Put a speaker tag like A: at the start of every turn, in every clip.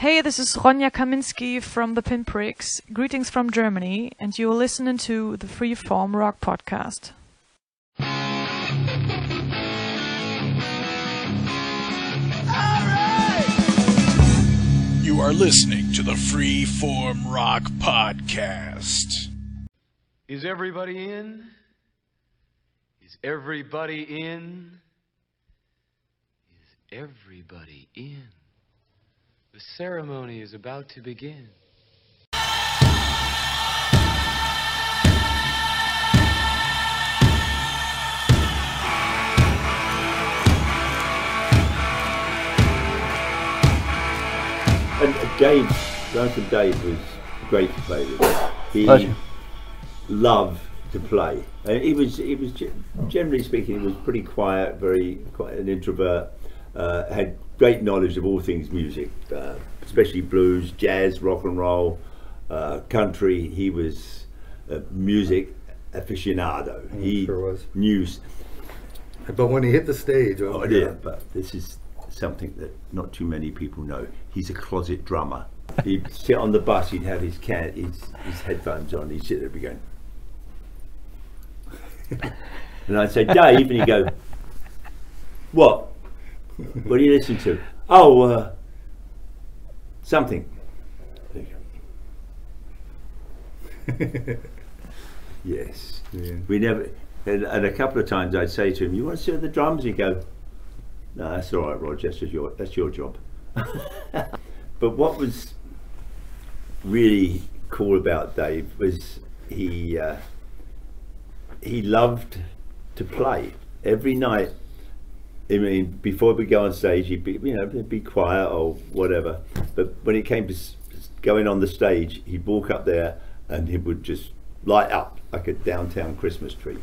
A: Hey, this is Ronja Kaminski from the Pinpricks. Greetings from Germany, and you're listening to the Freeform Rock Podcast.
B: You are listening to the Freeform Rock Podcast.
C: Is everybody in? Is everybody in? Is everybody in? The ceremony is about to begin.
D: And Dave, Lonesome Dave was great to play with. He
E: Pleasure.
D: loved to play. Uh, he was, he was generally speaking, he was pretty quiet, very quite an introvert. Uh, had great knowledge of all things music, uh, especially blues, jazz, rock and roll, uh, country. He was a music aficionado. he
F: sure was.
D: knew.
F: But when he hit the stage, oh,
D: Oh
F: God.
D: but this is something that not too many people know. He's a closet drummer. He'd sit on the bus, he'd have his can, his, his headphones on, he'd sit there and be going. and I'd say, Dave, and he'd go, What? What do you listen to? Oh, uh, something. There you go. yes.
F: Yeah.
D: We never, and, and a couple of times I'd say to him, "You want to sit at the drums?" He'd go, "No, that's all right, Roger. That's your that's your job." but what was really cool about Dave was he uh, he loved to play every night. I mean, before we go on stage, he'd be you know be quiet or whatever. But when it came to going on the stage, he'd walk up there and he would just light up like a downtown Christmas tree.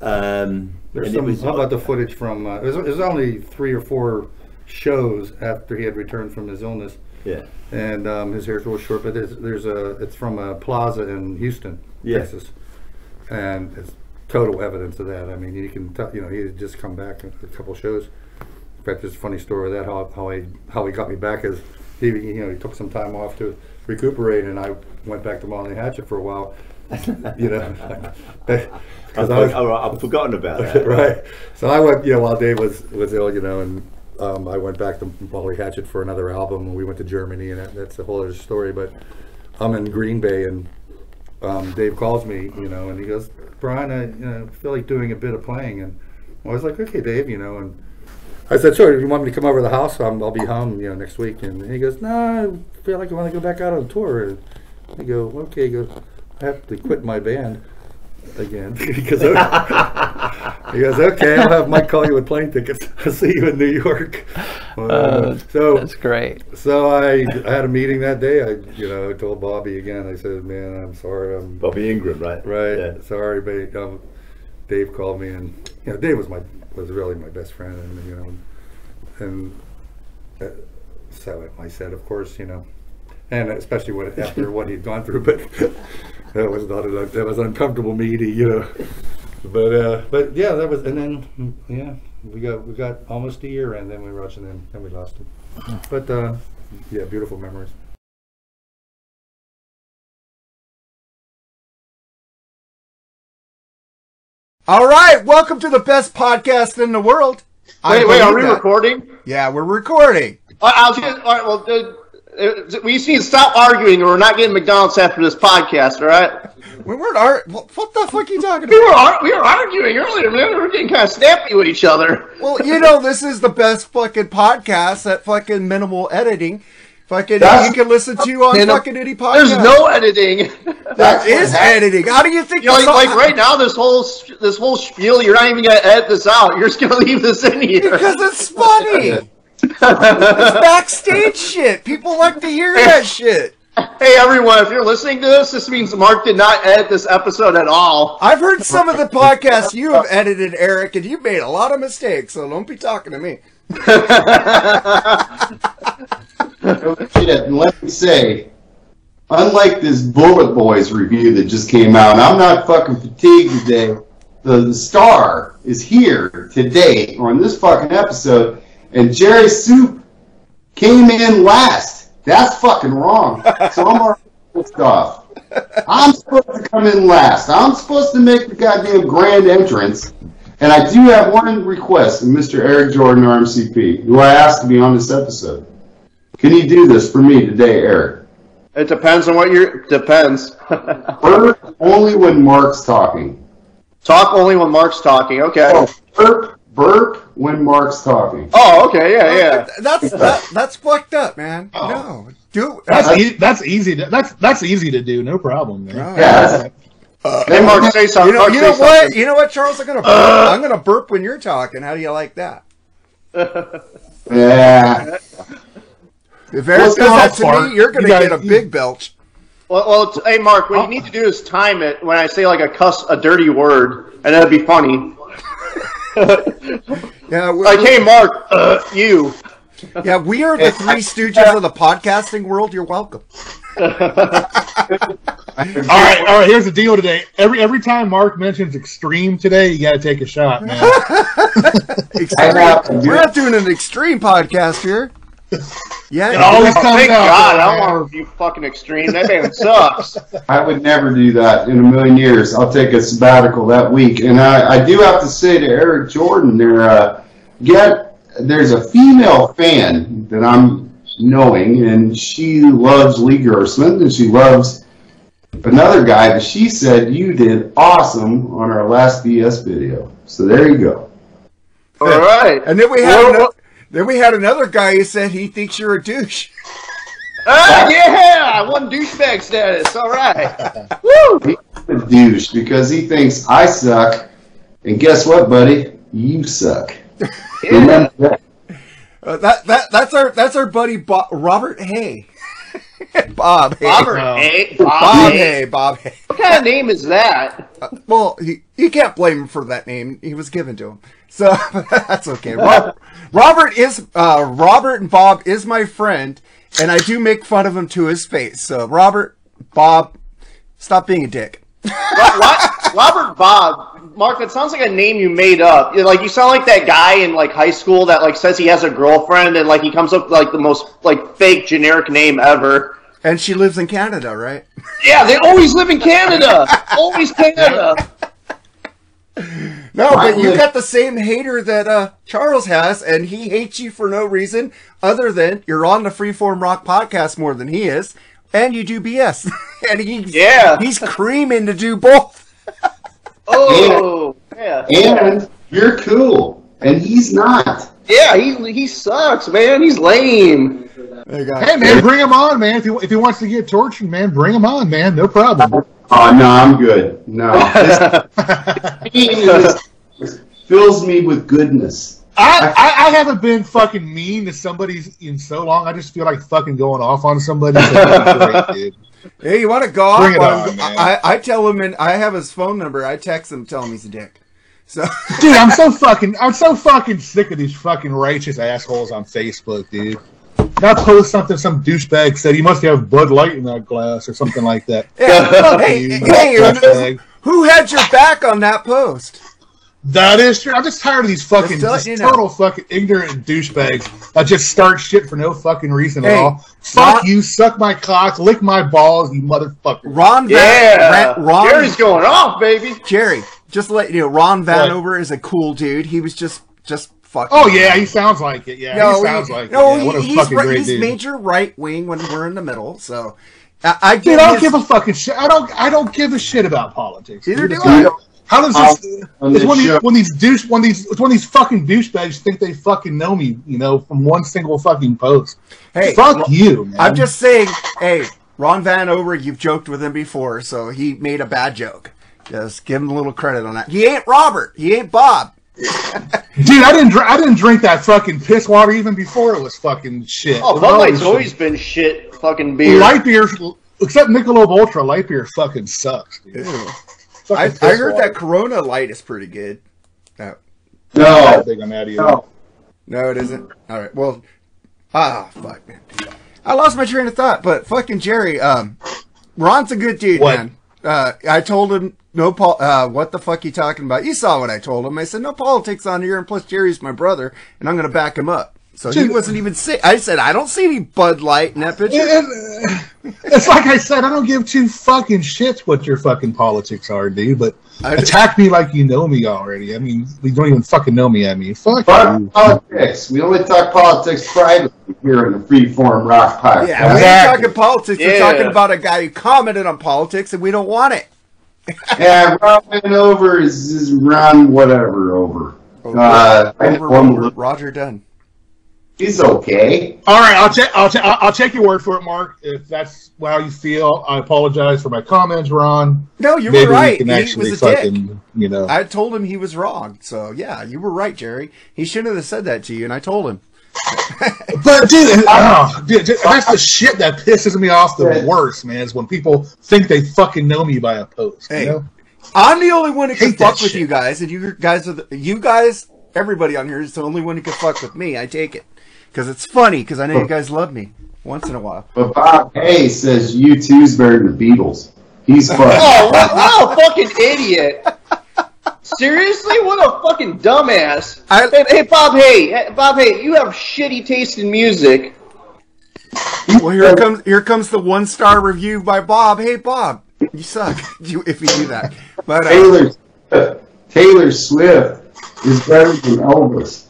D: Um,
F: There's some.
D: was-
F: how about the footage from? Uh, it, was, it was only three or four shows after he had returned from his illness,
D: yeah,
F: and um, his hair's a little short. But there's, there's a. It's from a plaza in Houston,
D: Yeah.
F: Texas, and it's total evidence of that. I mean, you can tell. You know, he had just come back a couple shows. In fact, there's a funny story of that how how he how he got me back is he you know he took some time off to recuperate, and I went back to Molly Hatchet for a while. you know,
D: I've,
F: because I was
D: all right, I've forgotten about that.
F: right. So I went, you know, while Dave was was ill, you know, and um, I went back to Molly Hatchet for another album, and we went to Germany, and that, that's a whole other story. But I'm in Green Bay, and um, Dave calls me, you know, and he goes, Brian, I you know, feel like doing a bit of playing, and I was like, okay, Dave, you know, and I said, sure. If you want me to come over to the house, I'm, I'll be home, you know, next week. And he goes, no, I feel like I want to go back out on tour. And I go, okay. He goes, I have to quit my band again because he goes, okay, I'll have Mike call you with plane tickets. I'll see you in New York.
E: Uh,
F: so
E: That's great.
F: so I, I had a meeting that day. I you know told Bobby again. I said, man, I'm sorry. I'm
D: Bobby Ingram, right?
F: right.
D: Yeah.
F: Sorry, but um, Dave called me, and you know, Dave was my was really my best friend, and you know, and uh, so I said, of course, you know, and especially what after what he'd gone through, but that was not an, that was uncomfortable meeting, you know. But uh, but yeah, that was, and then yeah, we got we got almost a year, and then we rushed, and then then we lost him. But uh, yeah, beautiful memories.
G: All right, welcome to the best podcast in the world. I
H: Wait, wait, are we
G: that.
H: recording?
G: Yeah, we're recording.
H: I, I was gonna, all right, well, uh, uh, we just need to stop arguing or we're not getting McDonald's after this podcast, all right?
G: We weren't ar- what, what the fuck are you talking about?
H: We were, ar- we were arguing earlier, man. We were getting kind of snappy with each other.
G: Well, you know, this is the best fucking podcast at fucking minimal editing. Fucking
H: That's-
G: you can listen to on fucking any podcast.
H: There's no editing.
G: There is editing. How do you think?
H: You know, like,
G: all-
H: like right now, this whole this whole spiel, you're not even gonna edit this out. You're just gonna leave this in here.
G: Because it's funny. it's backstage shit. People like to hear that shit.
H: Hey, everyone, if you're listening to this, this means Mark did not edit this episode at all.
G: I've heard some of the podcasts you have edited, Eric, and you made a lot of mistakes. So don't be talking to me.
I: shit, let me say, unlike this Bullet Boys review that just came out, and I'm not fucking fatigued today. The, the star is here today on this fucking episode, and Jerry Soup came in last That's fucking wrong. So I'm already pissed off. I'm supposed to come in last. I'm supposed to make the goddamn grand entrance. And I do have one request of Mr. Eric Jordan, RMCP, who I asked to be on this episode. Can you do this for me today, Eric?
H: It depends on what you're. Depends.
I: Burp only when Mark's talking.
H: Talk only when Mark's talking. Okay.
I: Oh, burp, burp when Mark's talking.
H: Oh, okay. Yeah, oh, yeah.
G: That's that, that's fucked up, man. Oh. No, do
E: That's uh, e- that's easy. To, that's that's easy to do. No problem, man.
G: No.
I: Yeah, uh,
H: Hey, Mark, say something.
G: You know,
H: Mark,
G: you know what?
H: something.
G: You know what, Charles? I'm gonna burp. I'm gonna burp when you're talking. How do you like that?
I: yeah.
G: If Eric
E: What's
G: does
E: going
G: that
E: on,
G: to
E: Fart?
G: me, you're gonna
E: You gotta-
G: get a big belch.
H: Well, well, t- hey, Mark, what you oh. need to do is time it when I say like a cuss, a dirty word, and that'd be funny.
G: Yeah, we,
H: Like, hey, Mark, uh, you.
G: yeah, we are the three stooges of the podcasting world. You're welcome.
E: All right, all right. Here's the deal today. Every every time Mark mentions extreme today, you got to take a shot, man.
G: Extreme.
I: happened, dude.
G: We're not doing an extreme podcast here. Yeah,
E: It always
H: Oh,
E: comes
H: thank
E: out.
H: God,
E: though,
H: I don't
E: man.
H: want to be fucking extreme. That man sucks.
I: I would never do that in a million years. I'll take a sabbatical that week. And I, I do have to say to Eric Jordan, there, uh, get, there's a female fan that I'm knowing, and she loves Lee Gersman, and she loves another guy that she said you did awesome on our last BS video. So there you go.
H: All right.
G: And then we have.
H: Well,
G: ano-
H: well-
G: then we had another guy who said he thinks you're a douche.
H: Ah, yeah, I won douchebag status. All right. Woo.
I: He's a douche because he thinks I suck, and guess what, buddy? You suck. Remember that?
G: Uh, that that that's our that's our buddy Bob, Robert Hay. Bob Hay.
H: Robert,
E: Oh.
H: hey,
G: Bob
H: Bob, hey.
G: Hay. Bob Hay.
H: What kind of name is that?
G: Well, he, you can't blame him for that name. He was given to him, so that's okay. Rob, Robert is uh, Robert and Bob is my friend, and I do make fun of him to his face. So Robert, Bob, stop being a dick.
H: What? what? Robert Bob. Mark, that sounds like a name you made up. You're like you sound like that guy in like high school that like says he has a girlfriend and like he comes up with like the most like fake generic name ever.
G: And she lives in Canada, right?
H: Yeah, they always live in Canada. always Canada.
G: No, but you got the same hater that uh, Charles has, and he hates you for no reason other than you're on the Freeform Rock podcast more than he is, and you do BS, and he's
H: Yeah.
G: he's creaming to do both.
H: Oh, yeah.
I: And you're cool, and he's not.
H: Yeah, he he sucks, man. He's lame.
E: Hey, man, bring him on, man. If he, if he wants to get tortured, man, bring him on, man. No problem.
I: Oh no, I'm good. No, this this fills me with goodness.
E: I, I, I haven't been fucking mean to somebody in so long. I just feel like fucking going off on somebody. So great, dude.
G: Hey, you want to go?
E: Bring it
G: on
E: man.
G: I, I tell him, and I have his phone number. I text him, tell him he's a dick. So
E: Dude, I'm so fucking, I'm so fucking sick of these fucking righteous assholes on Facebook, dude. Now post something, some douchebag said he must have Bud Light in that glass or something like that.
G: Yeah, hey,
E: you,
G: hey, who had your back on that post?
E: That is true. I'm just tired of these fucking,
G: Just
E: just
G: you know.
E: total fucking ignorant douchebags that just start shit for no fucking reason
G: Hey,
E: at all. Fuck
G: Ron-
E: you, suck my cock, lick my balls, you motherfucker.
G: Ron Van,
H: Yeah,
G: Ron, Ron
H: Jerry's going off, baby.
G: Jerry, just to let you know, Ron
E: What?
G: Vanover is a cool dude. He was just just fucking.
E: Oh yeah, he sounds like it. Yeah, he sounds like
G: no,
E: it. Yeah, what a
G: he- he's,
E: fucking
G: right-
E: great
G: he's
E: dude.
G: major right wing when we're in the middle. So I, I
E: Dude, I don't
G: his-
E: give a fucking shit. I don't. I don't give a shit about politics.
G: Neither do I.
E: How does this?
I: Um, on
E: It's
I: this
E: when these,
I: show-
E: when these douche when these it's when these fucking douchebags think they fucking know me, you know, from one single fucking post.
G: Hey,
E: Fuck
G: Ron-
E: you, man.
G: I'm just saying, hey, Ron Vanover, you've joked with him before, so he made a bad joke. Just give him a little credit on that. He ain't Robert. He ain't Bob.
E: dude. I didn't. Dr- I didn't drink that fucking piss water even before it was fucking shit.
H: Oh,
E: It was
H: Bud Light's
E: shit.
H: always been shit fucking beer.
E: light beer, except Michelob Ultra. Light beer fucking sucks. Dude. Fucking
G: I, I heard
E: water.
G: that Corona Light is pretty good. No,
E: I'm
I: No,
E: not big on that either.
I: no.
G: no, it isn't. All right, well, ah, fuck, man. I lost my train of thought, but fucking Jerry, um, Ron's a good dude,
E: What?
G: man. Uh, I told him no pol- uh, what the fuck are you talking about? You saw what I told him. I said no politics on here, and plus Jerry's my brother, and I'm gonna back him up. So he wasn't even say. I said, I don't see any Bud Light in that picture.
E: It- it's like I said, I don't give two fucking shits what your fucking politics are, dude. But
G: I-
E: attack me like you know me already. I mean, you don't even fucking know me. I mean, fuck
I: Fuck politics. We only talk politics privately here in the Freeform Rock Podcast.
G: Yeah, we ain't
E: Exactly.
G: talking politics. We're talking about a guy who commented on politics, and we don't want it.
I: Yeah, Ron went over is, is Ron whatever over. Uh, I
G: Over Roger,
I: look.
G: Roger Dunn.
I: He's okay.
E: All right, I'll take I'll, ta- I'll I'll take your word for it, Mark. If that's how you feel, I apologize for my comments, Ron.
G: No, you
E: Maybe
G: were right.
E: we
G: He was a dick.
E: you know.
G: I told him he was wrong. So yeah, you were right, Jerry. He shouldn't have said that to you, and I told him.
E: But dude, oh, dude, dude, that's the shit that pisses me off the worst, man. Is when people think they fucking know me by a post.
G: Hey.
E: You know?
G: I'm the only one who can
E: Hate that
G: fuck with
E: shit.
G: you guys, and you guys are the, you guys. Everybody on here is the only one who can fuck with me. I take it because it's funny because I know you guys love me once in a while.
I: But Bob Hayes says U2's better than the Beatles. He's fucking.
H: Oh, what, what a fucking idiot! Seriously, what a fucking dumbass!
G: I-
H: hey, hey, Bob, hey, hey, Bob, hey, you have shitty taste in music.
G: Well, here comes here comes the one star review by Bob. Hey, Bob, you suck. You, if you do that, but uh,
I: Taylor Taylor Swift is better than Elvis.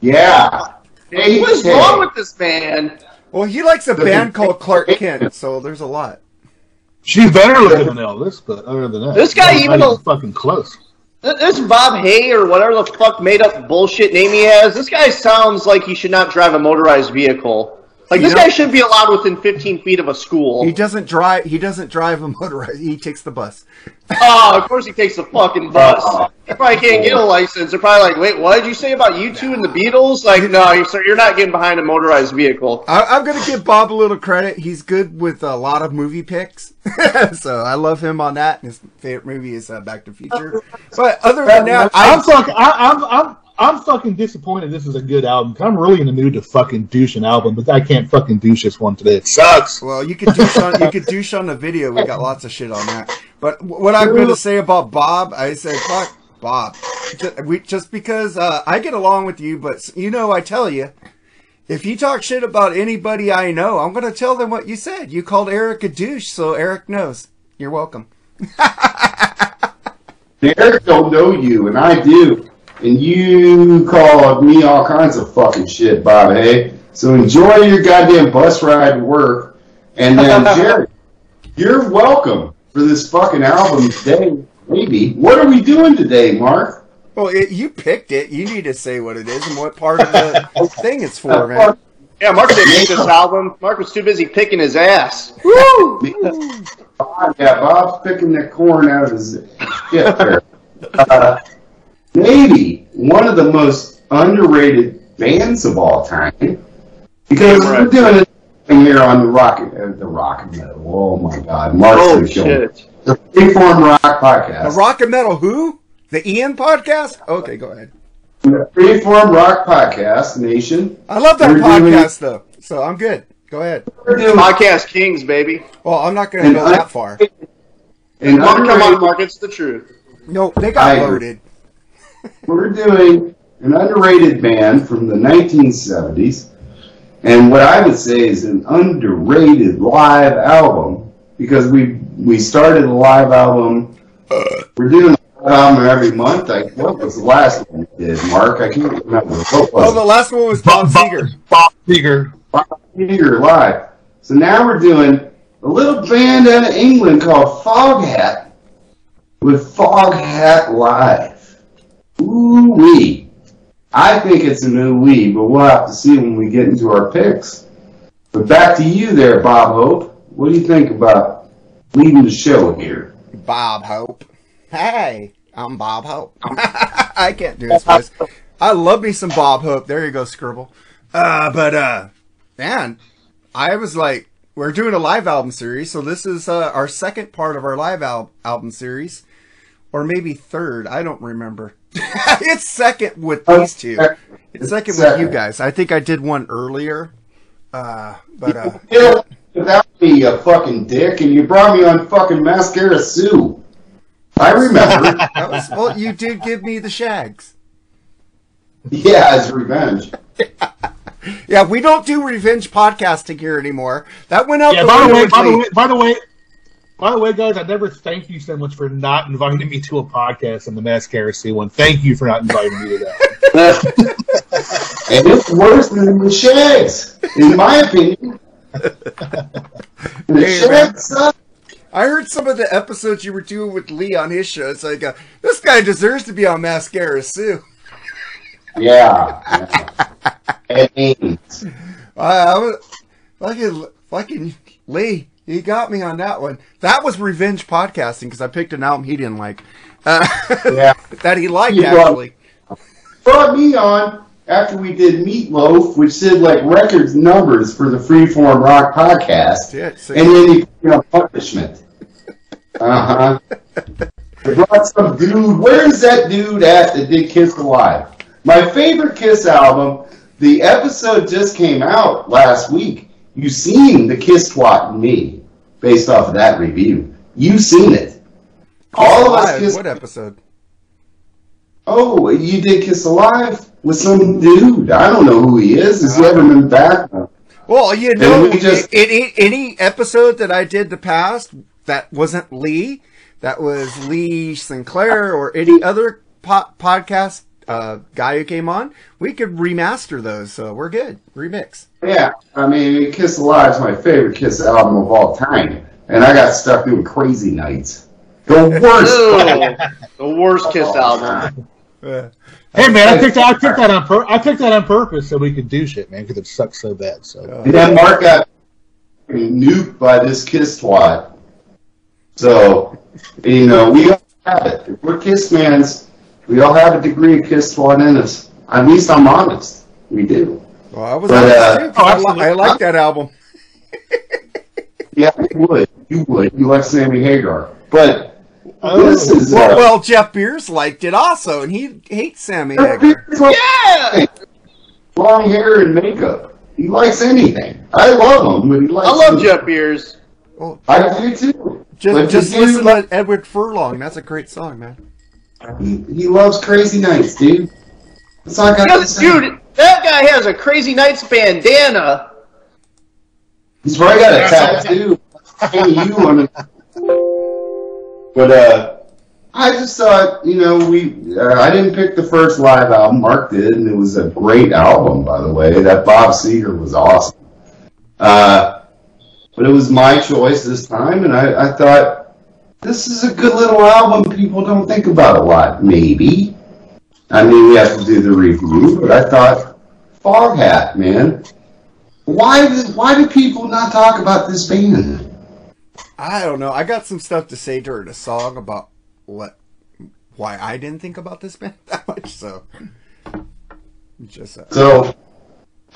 I: Yeah. Hey,
H: What is
I: hey.
H: wrong with this man?
G: well, he likes a band called Clark Kent, so there's a lot.
E: She's better looking than Elvis, but other than that,
H: This guy
E: not
H: even though-
E: fucking close.
H: Th- This Bob Hay or whatever the fuck made up bullshit name he has, this guy sounds like he should not drive a motorized vehicle. Like this
G: know-
H: guy shouldn't be allowed within 15 feet of a school.
G: He doesn't drive. He doesn't drive a motorized. He takes the bus.
H: Oh, of course he takes the fucking bus. He probably can't get a license. They're probably like, wait, what did you say about U2 and the Beatles? Like, no, you- sir, you're not getting behind a motorized vehicle.
G: I, I'm going to give Bob a little credit. He's good with a lot of movie picks, so I love him on that. His favorite movie is uh, Back to the Future. But other than that,
E: I'm
G: I,
E: fucking. I'm. I'm. I'm fucking disappointed. This is a good album. 'cause I'm really in the mood to fucking douche an album, but I can't fucking douche this one today. It sucks.
G: well, you could douche on you could douche on the video. We got lots of shit on that. But what I'm going to say about Bob, I said, fuck Bob. Just, we, just because uh, I get along with you, but you know, I tell you. If you talk shit about anybody I know, I'm going to tell them what you said. You called Eric a douche, so Eric knows. You're welcome.
I: Derek don't know you, and I do. And you called me all kinds of fucking shit, Bob, hey? So enjoy your goddamn bus ride to work. And then, Jerry, you're welcome for this fucking album today, maybe. What are we doing today, Mark?
G: Well, it, you picked it. You need to say what it is and what part of the thing it's for, man.
H: Yeah, Mark didn't make this album. Mark was too busy picking his ass.
I: Bob, yeah, Bob's picking the corn out of his shit there. Uh, maybe one of the most underrated bands of all time. Because we're doing it here on the rock, uh, the rock and metal. Oh my God, Mark's
H: Oh,
I: gonna kill me.
H: shit.
I: The Freeform Rock Podcast.
G: The Rock and Metal Who? The Ian podcast? Okay, go ahead.
I: The Freeform Rock Podcast Nation.
G: I love that
I: We're doing-
G: podcast, though, so I'm good. Go ahead.
I: We're doing
H: Podcast Kings, baby.
G: Well, I'm not going to go that far.
I: And
H: Mark, come on, Mark, it's the truth.
G: No, they
I: I
G: got
I: agree.
G: Loaded.
I: We're doing an underrated band from the 1970s, and what I would say is an underrated live album because we we started a live album. We're doing a live album every month. I what was the last one we did, Mark? I can't remember. What
G: Oh, the last one was Bob Seger.
E: Bob Seger.
I: Bob Seger live. So now we're doing a little band out of England called Foghat with Foghat Live. Ooh wee. I think it's an ooh wee, but we'll have to see when we get into our picks. But back to you there, Bob Hope. What do you think about leading the show here?
G: Bob Hope. Hey, I'm Bob Hope. I can't do this voice. I love me some Bob Hope. There you go, Scribble. Uh, but uh, man, I was like, we're doing a live album series, so this is uh, our second part of our live al- album series, or maybe third. I don't remember. it's second with these two. It's second with you guys. I think I did one earlier. Uh, but uh,
I: Still, without me, you fucking dick, and you brought me on fucking Mascara Sue. I remember.
G: that was well. You did give me the shags.
I: Yeah, it's revenge.
G: Yeah, we don't do revenge podcasting here anymore. That went out
E: Yeah.
G: the
E: By the way, by the way, by the way, by the way, guys, I never thank you so much for not inviting me to a podcast in the Mascara Sue one. Thank you for not inviting me to that.
I: And it's worse than the shags, in my opinion. The
G: Hey, man.
I: suck.
G: I heard some of the episodes you were doing with Lee on his show. It's like, uh, this guy deserves to be on Mascara Sue.
I: Yeah. yeah. And names.
G: I, I was fucking fucking Lee. He got me on that one. That was revenge podcasting because I picked an album he didn't like. Uh,
I: Yeah.
G: that he liked
I: brought-
G: actually.
I: Brought me on after we did Meatloaf, which did like records numbers for the Freeform Rock podcast.
G: Yeah, so-
I: and then he put me on punishment. Uh huh. They brought some dude. Where's that dude at that did Kiss Alive? My favorite Kiss album. The episode just came out last week. You seen the Kiss Twat me, based off of that review. You seen it. All of us Kiss.
G: what episode?
I: Oh, you did Kiss Alive with some dude. I don't know who he is. Has he ever been ah. back?
G: Well, you know,
I: we just-
G: any any episode that I did the past that wasn't Lee, that was Lee Sinclair or any other po- podcast uh, guy who came on, we could remaster those. So we're good. Remix.
I: Yeah, I mean, Kiss Alive is my favorite Kiss album of all time, and I got stuck doing Crazy Nights, the worst.
H: The worst Kiss album.
G: Uh,
E: hey man, I picked that. I picked that on. Pur- I picked that on purpose so we could do shit, man, because it sucks so bad. So
I: And then Mark got nuked by this Kiss twat. So, you know, we all have it. We're Kiss fans, we all have a degree of Kiss twat in us. At least I'm honest. We do.
G: well, I was
I: But, uh,
E: oh,
G: I, li- I like that album.
I: Yeah, you would. You would. You like Sammy Hagar. But
E: Oh.
I: this is. Uh,
G: Well, well, Jeff Beers liked it also, and he hates Sammy Hagar.
H: Yeah,
I: long hair and makeup. He likes anything. I love him, but he likes.
H: I love
I: anything.
H: Jeff Beers.
I: I do too.
G: Just, just listen to Edward Furlong. That's a great song, man.
I: He, he loves Crazy Nights, dude. That's all I got
H: Yeah,
I: to say.
H: dude, that guy has a Crazy Nights bandana.
I: He's probably got a tattoo. You on it. But uh, I just thought, you know, we. Uh, I didn't pick the first live album. Mark did, and it was a great album, by the way. That Bob Seger was awesome. Uh, but it was my choice this time, and I, I thought this is a good little album. People don't think about a lot, maybe. I mean, we have to do the review, but I thought Foghat, man. Why do, why do people not talk about this band?
G: I don't know. I got some stuff to say during a song about what, why I didn't think about this band that much. So, just uh,
I: So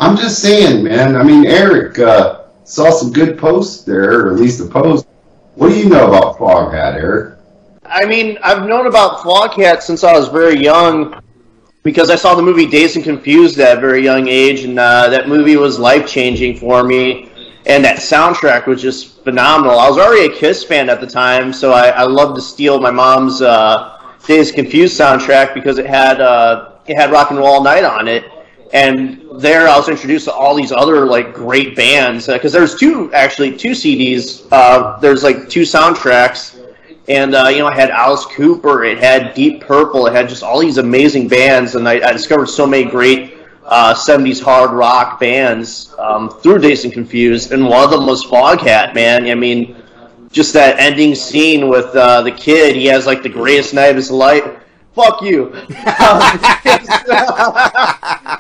I: I'm just saying, man. I mean, Eric uh, saw some good posts there, or at least a post. What do you know about Foghat, Eric?
H: I mean, I've known about Foghat since I was very young because I saw the movie Dazed and Confused at a very young age, and uh, that movie was life changing for me. And that soundtrack was just phenomenal. I was already a Kiss fan at the time, so I, I loved to steal my mom's uh, and Confused soundtrack because it had uh, it had Rock and Roll All Night on it. And there, I was introduced to all these other like great bands because there's two actually two CDs. Uh, there's like two soundtracks and uh, you know, I had Alice Cooper, it had Deep Purple, it had just all these amazing bands, and I, I discovered so many great uh, '70s hard rock bands um, through Dazed and Confused, and one of them was Foghat. Man, I mean, just that ending scene with uh, the kid, he has like the greatest night of his life. Fuck you.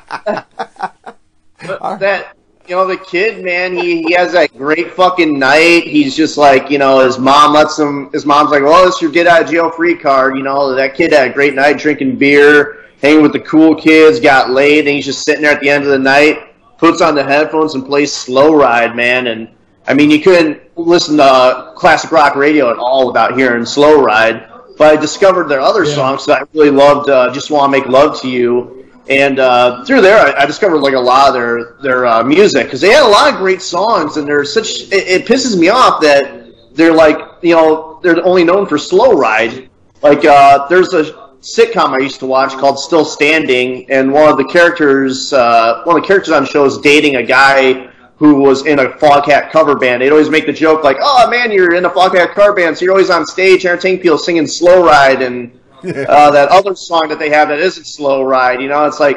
H: That you know the kid man he, he has that great fucking night. He's just like you know his mom lets him his mom's like well it's your get out of jail free card you know. That kid had a great night drinking beer hanging with the cool kids got laid and he's just sitting there at the end of the night puts on the headphones and plays slow ride man. And i mean you couldn't listen to uh, classic rock radio at all without hearing slow ride. But i discovered their other songs that i really loved uh, just want to make love to you and uh, through there, I, I discovered like a lot of their their uh, music because they had a lot of great songs, and they're such. It, it pisses me off that they're like you know they're only known for slow ride. Like uh, there's a sitcom I used to watch called Still Standing, and one of the characters, uh, one of the characters on the show is dating a guy who was in a Foghat cover band. They'd always make the joke like, "Oh man, you're in a Foghat cover band, so you're always on stage entertaining people singing Slow Ride and uh, that other song that they have that isn't Slow Ride." You know, it's like,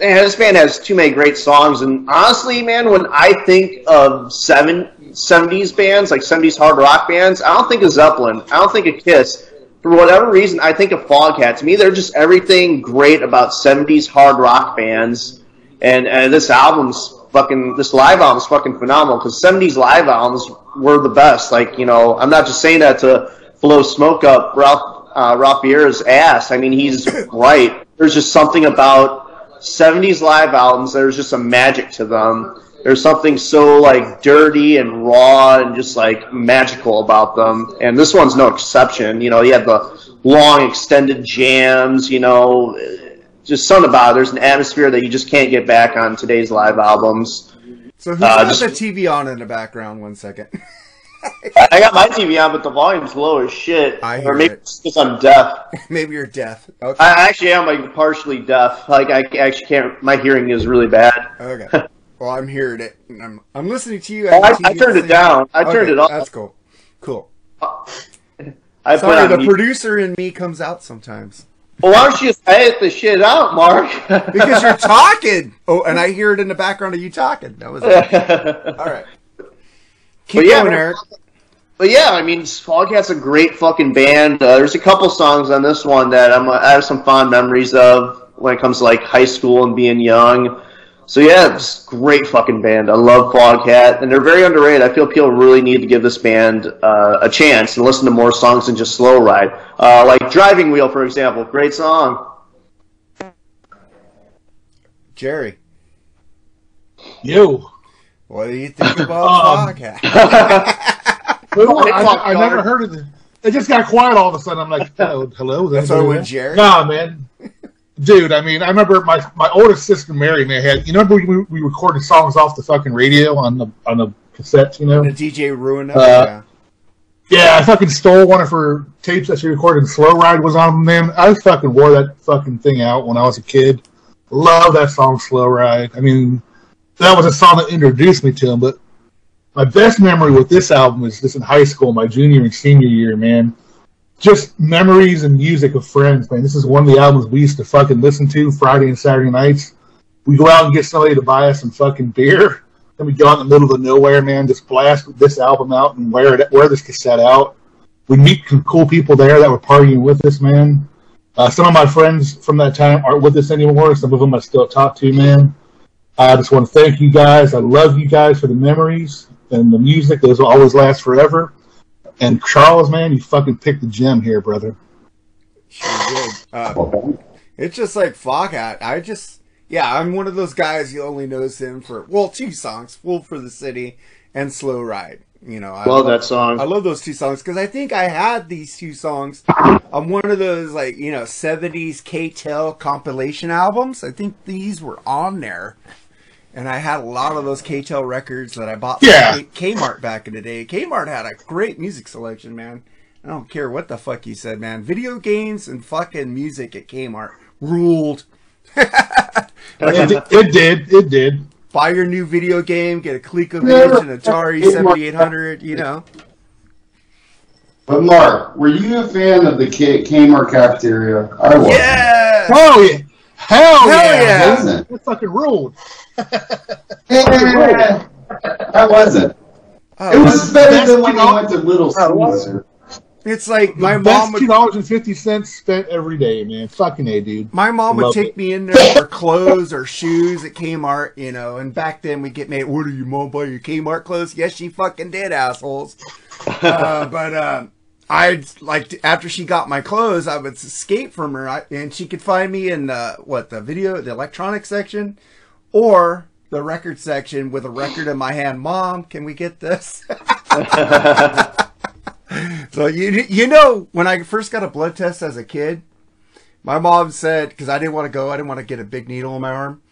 H: man, this band has too many great songs. And honestly, man, when I think of seven, 70s bands, like 70s hard rock bands, I don't think of Zeppelin. I don't think of Kiss. For whatever reason, I think of Foghat. To me, they're just everything great about 70s hard rock bands. And, and this album's fucking, this live album's fucking phenomenal because 70s live albums were the best. Like, you know, I'm not just saying that to blow smoke up Ralph, uh, Ralph Bier's ass. I mean, he's right. There's just something about 70s live albums, there's just a magic to them. There's something so like dirty and raw and just like magical about them. And this one's no exception. You know, he had the long extended jams, you know, just something about it. There's an atmosphere that you just can't get back on today's live albums.
G: So who's
H: Uh,
G: got
H: just-
G: the TV on in the background? One second.
H: I got my TV on, but the volume's low as shit.
G: I hear
H: or maybe
G: it.
H: it's because I'm deaf.
G: Maybe you're deaf. Okay.
H: I actually am like partially deaf. Like I actually can't. My hearing is really bad.
G: Okay. Well, I'm hearing it. and I'm I'm listening to you.
H: Oh, I- I turned it down. I turned it off.
G: That's cool. Cool.
H: I
G: Sorry, the
H: mute.
G: producer in me comes out sometimes
H: Well, why don't you just edit the shit out, Mark?
G: because you're talking. Oh, and I hear it in the background of you talking. That was it. All right. Keep
H: But yeah,
G: going. Eric.
H: But yeah, I mean, Foghat's a great fucking band. Uh, there's a couple songs on this one that I'm, I have some fond memories of when it comes to like high school and being young. So yeah, it's a great fucking band. I love Foghat, and they're very underrated. I feel people really need to give this band uh, a chance and listen to more songs than just Slow Ride. Uh, like Driving Wheel, for example, great song.
G: Jerry,
E: You.
G: What do you think about
E: Um,
G: podcast?
E: Well, I, I never heard of it. It just got quiet all of a sudden. I'm like, hello, hello. is
G: That's why
E: anybody
G: when
E: there?
G: Jerry-
E: Nah, man. Dude, I mean, I remember my my oldest sister Mary. Man, had you know remember we, we recorded songs off the fucking radio on the on the cassettes, you know?
G: the DJ ruined
E: Uh,
G: yeah.
E: Yeah, I fucking stole one of her tapes that she recorded. Slow Ride was on them. Man, I fucking wore that fucking thing out when I was a kid. Love that song, Slow Ride. I mean, that was a song that introduced me to him. But my best memory with this album is just in high school, my junior and senior year, man. Just memories and music of friends, man. This is one of the albums we used to fucking listen to Friday and Saturday nights. We go out and get somebody to buy us some fucking beer. Then we go out in the middle of nowhere, man, just blast this album out and wear it, wear this cassette out. We meet some cool people there that were partying with us, man. Uh, some of my friends from that time aren't with us anymore. Some of them I still talk to, man. I just want to thank you guys. I love you guys for the memories and the music. Those will always last forever. And Charles, man, you fucking picked the gem here, brother.
G: Sure did. Uh, it's just like Foghat. I just, yeah, I'm one of those guys you only knows him for, well, two songs, Fool for the City and Slow Ride. You know, I
H: Love that song.
G: I love those two songs because I think I had these two songs on one of those like you know '70s K-Tel compilation albums. I think these were on there, and I had a lot of those K-Tel records that I bought from K- Kmart back in the day. Kmart had a great music selection, man. I don't care what the fuck you said, man. Video games and fucking music at Kmart ruled.
E: It, it did. It did.
G: Buy your new video game, get a ColecoVision,
I: Never-
G: an Atari
I: Kmart.
G: 7800, you know.
I: But Mark, were you a fan of the K- Kmart cafeteria? I was.
G: Yeah!
E: Oh yeah. Hell,
G: Hell
E: yeah.
G: yeah.
E: man. That fucking ruled.
I: Yeah. I wasn't.
G: Oh,
I: It was better than when you
E: you know-
I: went to Little Caesar.
G: It's like my
E: My
G: mom
E: best
G: would
E: two dollars and fifty cents spent every day, man. Fucking a, dude.
G: My mom would
E: Love
G: take
E: it.
G: me in there for clothes or shoes at Kmart, you know, and back then we get made, what are you, mom, buy your Kmart clothes? Yes, she fucking did, assholes. uh, but, um, I'd like, after she got my clothes, I would escape from her, I, and she could find me in the, what, the video, the electronics section, or the record section with a record in my hand. Mom, can we get this? so you you know when I first got a blood test as a kid, my mom said because I didn't want to go, I didn't want to get a big needle in my arm.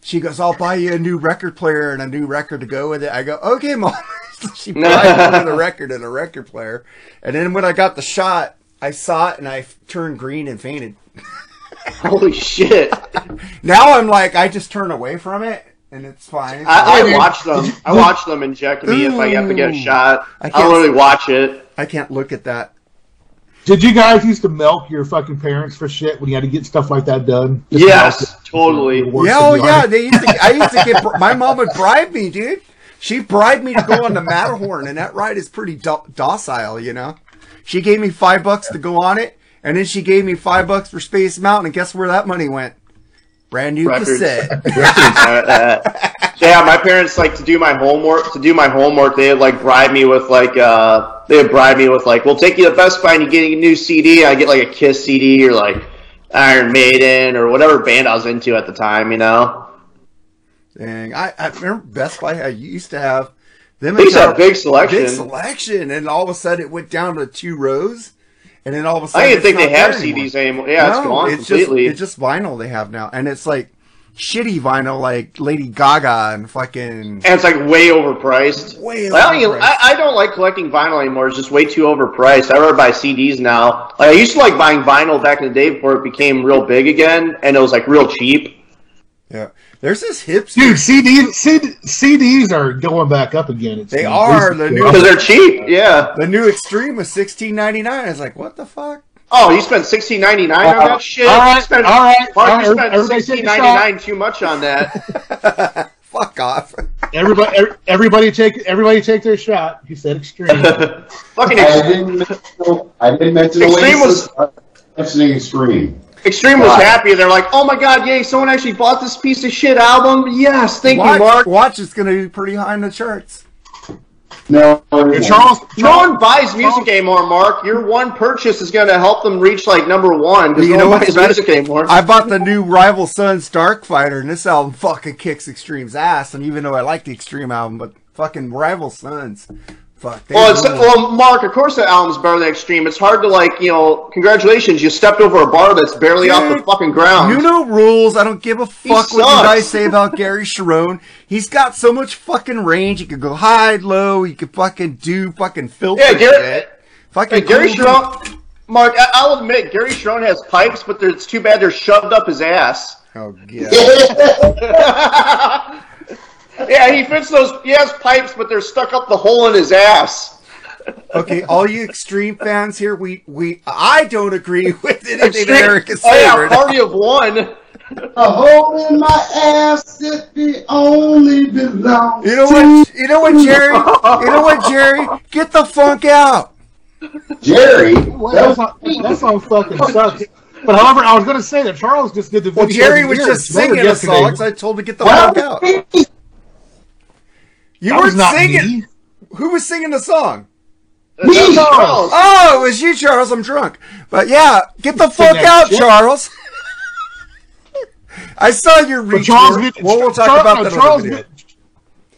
G: She goes, "I'll buy you a new record player and a new record to go with it." I go, "Okay, mom." she bought me the record and a record player, and then when I got the shot, I saw it and I turned green and fainted.
H: Holy shit!
G: Now I'm like, I just turn away from it and it's fine.
H: I, I watch them. I watch them inject me if I have to get a shot.
G: I
H: I,
G: can't-
H: literally watch it.
G: I can't look at that.
E: Did you guys used to milk your fucking parents for shit when you had to get stuff like that done? Just
H: Yes, totally.
G: Yeah, oh yeah. They used to, I used to get. My mom would bribe me, dude. She bribed me to go on the Matterhorn, and that ride is pretty do- docile, you know. She gave me five bucks to go on it, and then she gave me five bucks for Space Mountain. And guess where that money went? Brand new
H: Records.
G: cassette.
H: Uh, yeah, my parents like to do my homework. To do my homework, they would like bribe me with like uh, they would bribe me with like, "We'll take you to Best Buy and you get a new CD." I get like a Kiss CD or like Iron Maiden or whatever band I was into at the time. You know,
G: Dang, I, I remember Best Buy. I used to have them.
H: they used to have big selection.
G: big selection, and all of a sudden it went down to two rows, and then all of a sudden
H: I didn't think they have
G: anymore.
H: CDs anymore. Yeah, it's
G: No,
H: gone
G: it's
H: completely.
G: Just, it's just vinyl they have now, and it's like shitty vinyl, like Lady Gaga and fucking.
H: and it's like way overpriced.
G: Way
H: Like, I, don't
G: overpriced.
H: I, I don't like collecting vinyl anymore. It's just way too overpriced. I rather buy CDs now. Like I used to like buying vinyl back in the day before it became real big again, and it was like real cheap.
G: Yeah, there's this hipster.
E: Dude, CDs, CD, CDs are going back up again. It
G: They
E: seems.
G: are, the new-
H: Because they're cheap, yeah.
G: The new Extreme was sixteen ninety nine. I was like, what the fuck?
H: Oh, you spent sixteen ninety nine on uh, that shit.
E: all right,
H: you spent,
E: all right,
H: Mark,
E: all
H: you spent
E: everybody
H: sixteen
E: a
H: ninety nine too much on that.
G: Fuck off.
E: Everybody, every- everybody take, everybody take their shot. He said extreme.
H: Fucking
I: extreme.
H: I
I: didn't mention, I didn't mention
H: Extreme
I: Oasis. I'm mentioning Extreme.
H: Extreme was
I: Why?
H: happy. They're like, "Oh my god, yay! Someone actually bought this piece of shit album." Yes, thank
G: watch,
H: you, Mark.
G: watch, it's gonna be pretty high in the charts.
I: No,
E: And Charles,
H: No one buys music anymore, Mark. Your one purchase is going to help them reach like number one because
G: You
H: no
G: know
H: one
G: what's
H: buys music anymore.
G: I bought the new Rival Sons Darkfighter, and this album fucking kicks Extreme's ass. And even though I like the Extreme album, but fucking Rival Sons, fuck. They
H: well, it's, well, Mark. Of course, that album's better than Extreme. It's hard to like, you know. Congratulations, you stepped over a bar that's barely off the fucking ground.
G: You know rules. I don't give a fuck what you guys say about Gary Cherone. He's got so much fucking range. He could go high, low. He could fucking do fucking filter
H: Yeah, Gary-
G: shit. Fucking
H: Hey, Gary. Cherone, Mark. I, I'll admit, Gary Cherone has pipes, but it's too bad they're shoved up his ass.
G: Oh yeah.
H: Yeah, he fits those. He has pipes, but they're stuck up the hole in his ass.
G: Okay, all you extreme fans here, we we I don't agree with anything
H: Extreme-
G: that Eric is
H: oh yeah,
G: saying.
H: party of one.
I: A hole in my ass that it only belongs
G: You know what? You know what, Jerry? You know what, Jerry? Get the funk out.
I: Jerry.
E: Well,
I: That
E: that,
I: was
E: song, that song fucking sucks. But however, I was going to say that Charles just did the video.
G: Well, Jerry was just singing a
E: yesterday.
G: song, so I told him to get the
I: Well,
G: funk out. You
E: That
G: weren't singing.
E: me.
G: Who was singing the song?
H: Uh,
I: me.
H: Charles.
G: Oh, it was you, Charles. I'm drunk. But yeah, get the fuck out,
E: shit.
G: Charles. I saw your reach.
E: Charles,
G: Well, we'll talk
E: Char-
G: about
E: no,
G: that on
E: Charles,
G: video.
E: vid-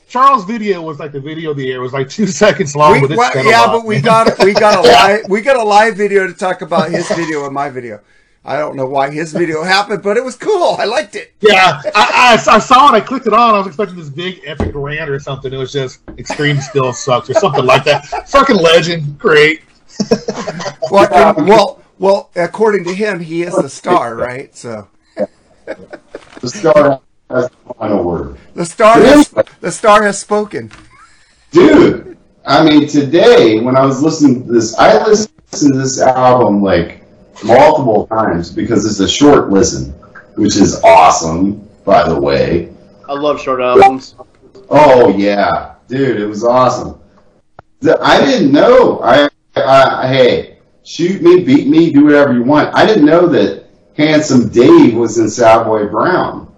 E: Charles' video was like the video of the year. It was like two seconds long.
G: We,
E: but it
G: well, yeah,
E: lot,
G: but we got we got a live we got a live video to talk about his video and my video. I don't know why his video happened, but it was cool. I liked it.
E: Yeah, I, I, I saw it. I clicked it on. I was expecting this big epic rant or something. It was just extreme still sucks or something like that. Fucking legend, great.
G: Well, and- well, well. According to him, he is the star, right? So
I: the star has the final word.
G: the star has, the star has spoken.
I: Dude, I mean, today when I was listening to this, I listened to this album like multiple times because it's a short listen, which is awesome, by the way.
H: I love short albums.
I: Oh yeah, dude, it was awesome. I didn't know. I, I, hey, shoot me, beat me, do whatever you want. I didn't know that Handsome Dave was in Savoy Brown,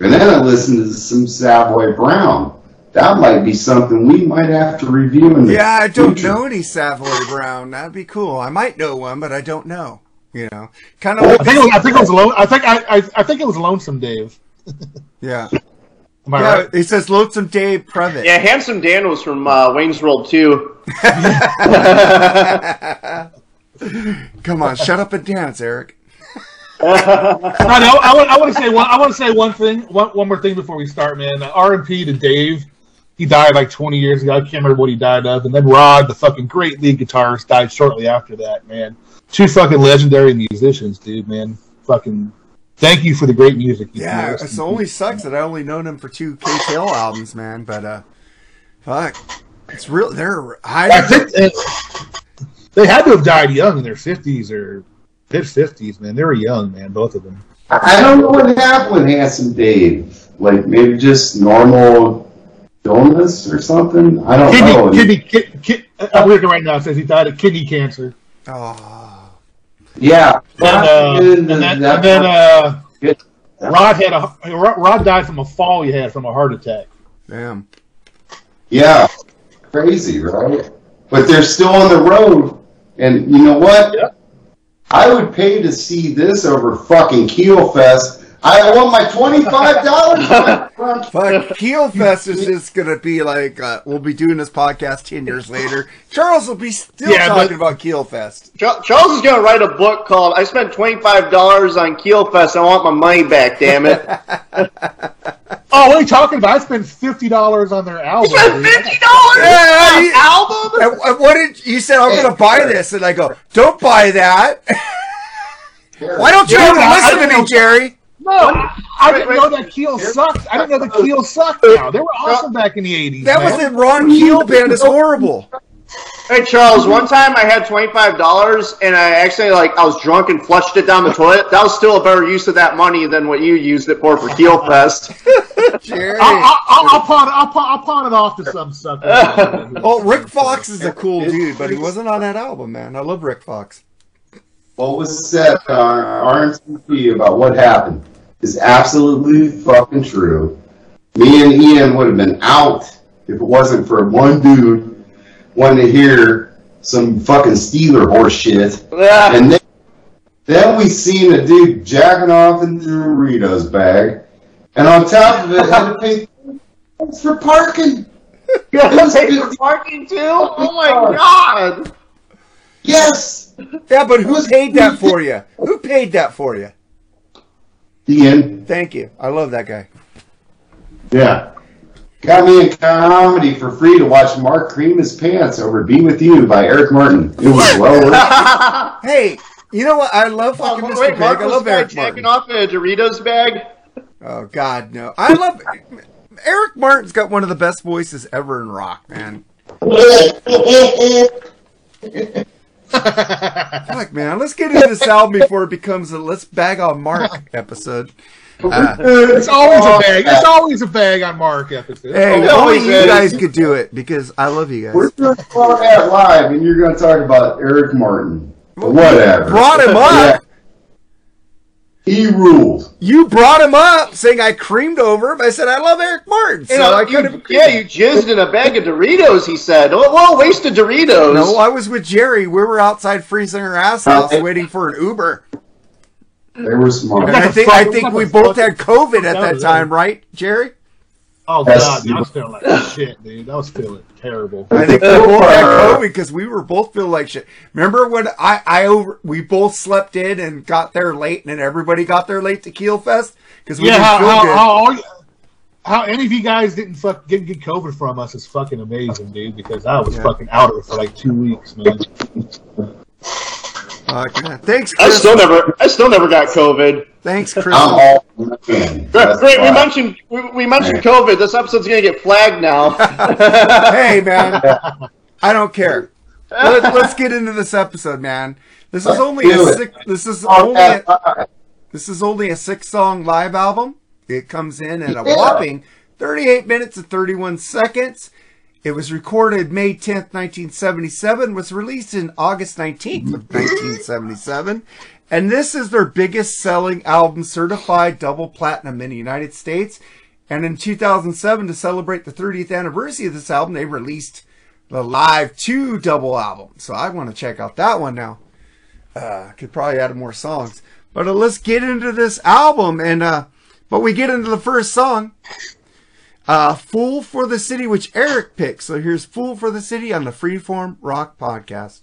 I: and then I listened to some Savoy Brown. That might be something we might have to review in the
G: Yeah, I don't
I: future.
G: know any Savoy Brown. That'd be cool. I might know one, but I don't know. You know, kind of.
E: I
G: Like,
E: think it was, I think it was Lo- I think I, I I think it was Lonesome Dave.
G: yeah,
E: Am I
G: yeah.
E: right?
G: It says Lonesome Dave Peverett.
H: Yeah, Handsome Dan was from uh, Wayne's World too.
G: Come on, shut up and dance, Eric.
E: I know. I want. I want to say one. I want to say one thing. One, one more thing before we start, man. R and P to Dave. He died like 20 years ago. I can't remember what he died of. And then Rod, the fucking great lead guitarist, died shortly after that. Man, two fucking legendary musicians, dude. Man, fucking. Thank you for the great music. you
G: Yeah,
E: listened
G: it only sucks that I only known him for two K-Tel albums, man. But uh, fuck, it's real. They're
E: I
G: I
E: think uh, they had to have died young in their 50s or mid 50s, man. They were young, man, both of them.
I: I don't know what happened with Handsome Dave. Like maybe just normal illness or something. I don't know.
E: Kidney, kidney, kid, kid, I'm looking right now. It says he died of kidney cancer.
G: oh,
I: Yeah.
E: And, uh, and then, and then uh, Rod had a Rod Rod died from a fall he had from a heart attack.
G: damn.
I: Yeah, crazy, right? But they're still on the road, and you know what? I would pay to see this over fucking Keel Fest. I want my twenty-five dollars.
G: Fuck, Keel Fest is just gonna be like uh, we'll be doing this podcast ten years later. Charles will be still
E: Yeah, but-
G: talking about Keel Fest.
H: Char- Charles is going to write a book called "I Spent Twenty Five Dollars on Keelfest. I want my money back." Damn it!
E: Oh, what are you talking about? I spent fifty dollars on their album.
H: Spent fifty dollars
G: Yeah,
H: on
G: you-
H: an album.
G: And, and what did you said? I'm gonna buy this, and I go, don't buy that. Why don't you
E: Yeah,
G: ever
E: I-
G: listen to me, Jerry?
E: No, I didn't know that Keel sucked. I didn't know the Keel sucked. Now they were awesome back in the '80s.
G: That
E: man.
G: was the Ron Keel band. It's horrible.
H: Hey Charles, one time I had twenty five dollars and I actually like I was drunk and flushed it down the toilet. That was still a better use of that money than what you used it for for Keelfest.
G: Jerry.
E: I'll, I'll, I'll, I'll pawn it. I'll pawn, I'll pawn it off to some sucker.
G: Oh, Rick Fox is a cool dude, but he wasn't on that album, man. I love Rick Fox.
I: what was said uh, on RMTV about what happened is absolutely fucking true. Me and Ian would have been out if it wasn't for one dude wanting to hear some fucking Steeler horse shit.
H: Yeah.
I: And then, then we seen a dude jacking off in the Doritos bag, and on top of it, had to pay for parking.
H: Pay for parking too? Oh my god!
I: Yes,
G: Yeah, but who paid that for you? Who paid that for you?
I: Ian.
G: Thank you. I love that guy.
I: Yeah. Got me in comedy for free to watch Mark cream his pants over "Be with You" by Eric Martin. It was well worth. it.
G: Hey, you know what? I love oh, fucking
H: Oh,
G: Mr.
H: wait,
G: Big.
H: Mark
G: I
H: was
G: love
H: guy
G: Eric
H: jacking
G: Martin.
H: off a Doritos bag.
G: Oh God, no! I love Eric Martin's got one of the best voices ever in rock, man. Fuck, man. Let's get into this album before it becomes a let's bag on Mark episode. Uh,
E: It's always a bag. It's always a bag on Mark episode.
G: hey,
H: Oh,
G: only you
H: is.
G: guys could do it because I love you guys.
I: We're
G: guys.
I: doing all that live, and you're going to talk about Eric Martin. Whatever.
G: Brought him up.
I: Yeah. He ruled.
G: You brought him up, saying I creamed over him. I said I love Eric Martin, so
H: You know,
G: I could have.
H: yeah, you jizzed in a bag of Doritos. He said, "Oh, well, waste of Doritos."
G: No, I was with Jerry. We were outside freezing our ass off, uh,
I: Okay.
G: waiting for an Uber.
I: They were smart.
G: And I think I think we both had COVID at that time, right, Jerry?
E: Oh
I: Yes.
E: god, dude, I was feeling like shit, dude. I was feeling terrible.
G: I think we both had COVID because we were both feeling like shit. Remember when I I over we both slept in and got there late, and then everybody got there late to Keel Fest because we
E: Yeah,
G: didn't
E: how
G: feel
E: how,
G: good.
E: how, all you- how any of you guys didn't fuck didn't get COVID from us is fucking amazing, dude. Because I was
G: Yeah.
E: fucking out of it for like two weeks, man.
G: Fuck, man. Thanks,
H: I still never, I still never got COVID.
G: Thanks, Chris.
I: I'm all.
H: Great, great. We mentioned, we, we mentioned COVID. This episode's gonna get flagged now.
G: hey, man. I don't care. Let, let's get into this episode, man. This is only a six. This is only a, This is only a six song live album. It comes in at a whopping 38 minutes and 31 seconds. It was recorded May 10th, 1977, was released in August 19th of 1977. And this is their biggest selling album, certified double platinum in the United States. And in 2007, to celebrate the 30th anniversary of this album, they released the Live 2 double album. So I want to check out that one now. Uh, could probably add more songs. But uh, let's get into this album. And, uh, but we get into the first song, uh, Fool for the City, which Eric picked. So here's Fool for the City on the Freeform Rock Podcast.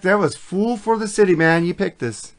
G: Okay, that was "Fool for the City," man. You picked this.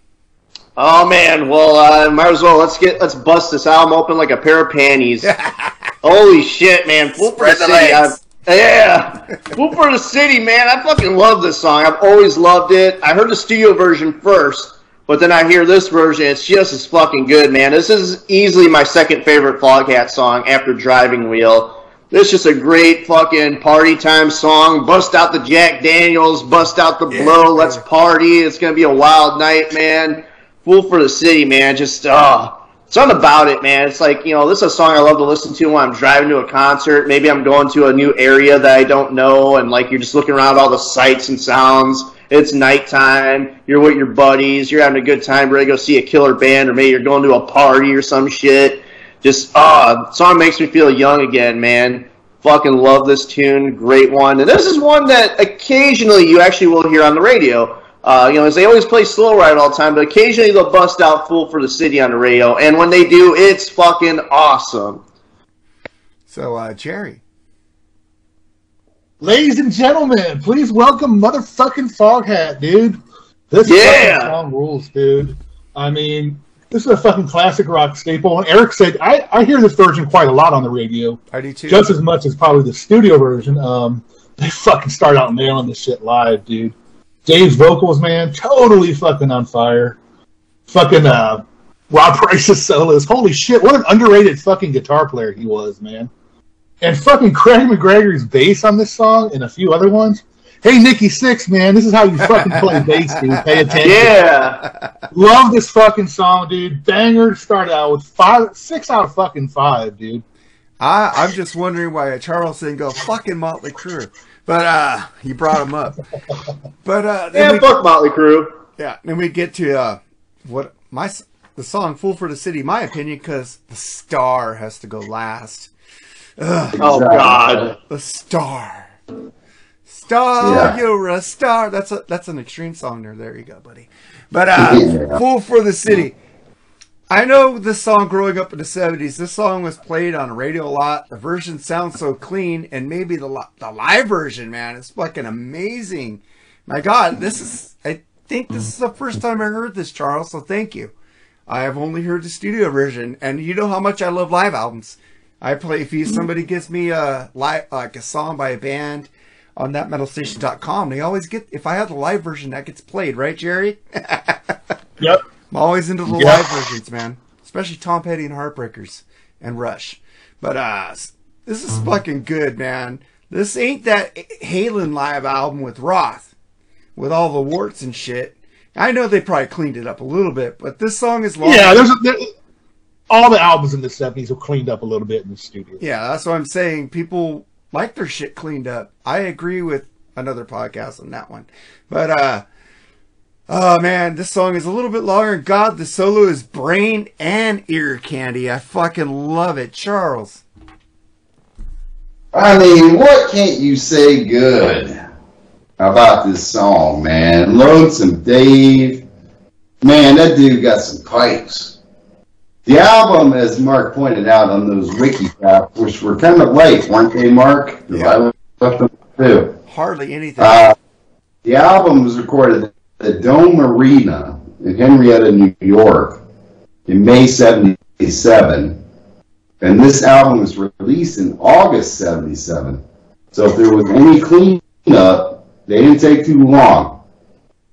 H: Oh man, well, uh, might as well let's get let's bust this album open like a pair of panties. Holy shit, man! Fool for the
G: the
H: city. I-
G: legs.
H: yeah, Fool for the city, man. I fucking love this song. I've always loved it. I heard the studio version first, but then I hear this version. It's just as fucking good, man. This is easily my second favorite Foghat song after Driving Wheel. This is just a great fucking party time song. Bust out the Jack Daniels, bust out the blow, let's party. It's gonna be a wild night, man. Fool for the City, man. Just uh something about it, man. It's like, you know, this is a song I love to listen to when I'm driving to a concert. Maybe I'm going to a new area that I don't know and like you're just looking around all the sights and sounds. It's nighttime, you're with your buddies, you're having a good time, ready to go see a killer band, or maybe you're going to a party or some shit. Just uh song makes me feel young again, man. Fucking love this tune, great one. And this is one that occasionally you actually will hear on the radio. Uh, you know, as they always play slow ride all the time, but occasionally they'll bust out "Fool for the City" on the radio, and when they do, it's fucking awesome.
G: So, uh, Jerry.
E: Ladies and gentlemen, please welcome motherfucking Foghat, dude. This
H: Yeah.
E: fucking song rules, dude. I mean, this is a fucking classic rock staple. And Eric said, I, I hear this version quite a lot on the radio,
G: I do too.
E: just as much as probably the studio version. Um, they fucking start out nailing this shit live, dude. Dave's vocals, man, totally fucking on fire. Fucking uh, Rod Price's solos. Holy shit, what an underrated fucking guitar player he was, man. And fucking Craig MacGregor's bass on this song and a few other ones. Hey, Nikki Sixx, man, this is how you fucking play bass, dude. Pay attention.
H: Yeah,
E: Love this fucking song, dude. Banger started out with five, six out of fucking five, dude.
G: I, I'm just wondering why Charles didn't go fucking Motley Crue, but uh, he brought him up. But uh, then
H: yeah,
G: we,
H: fuck Motley Crue.
G: yeah, then we get to uh, what my the song "Fool for the City," my opinion, because the star has to go last.
H: Oh God,
G: The star, star,
I: Yeah.
G: you're a star. That's a that's an extreme song there. There you go, buddy. But uh, "Fool for the City." I know this song growing up in the 70s. This song was played on the radio a lot. The version sounds so clean, and maybe the li- the live version, man, is fucking amazing. My God, this is. I think this is the first time I heard this, Charles. So thank you. I have only heard the studio version, and you know how much I love live albums. I play if you, somebody gives me a live like a song by a band on thatmetalstation.com. They always get if I have the live version that gets played, right, Jerry?
E: Yep.
G: I'm always into the
E: Yeah.
G: live versions, man. Especially Tom Petty and Heartbreakers and Rush. But uh this is fucking good, man. This ain't that Halen live album with Roth with all the warts and shit. I know they probably cleaned it up a little bit, but this song is long.
E: Yeah, there's a, there, all the albums in the '70s were cleaned up a little bit in the studio.
G: Yeah, that's what I'm saying. People like their shit cleaned up. I agree with another podcast on that one. But uh oh man, this song is a little bit longer. God, the solo is brain and ear candy. I fucking love it. Charles.
I: I mean, what can't you say good about this song, man? Lonesome Dave, man, that dude got some pipes. The album, as Mark pointed out on those wiki tabs, which were kind of late, weren't they, Mark?
G: Yeah.
I: I left them too.
G: Hardly anything.
I: Uh, the album was recorded at the Dome Arena in Henrietta, New York in May 77. And this album was released in August 77. So if there was any cleanup, they didn't take too long.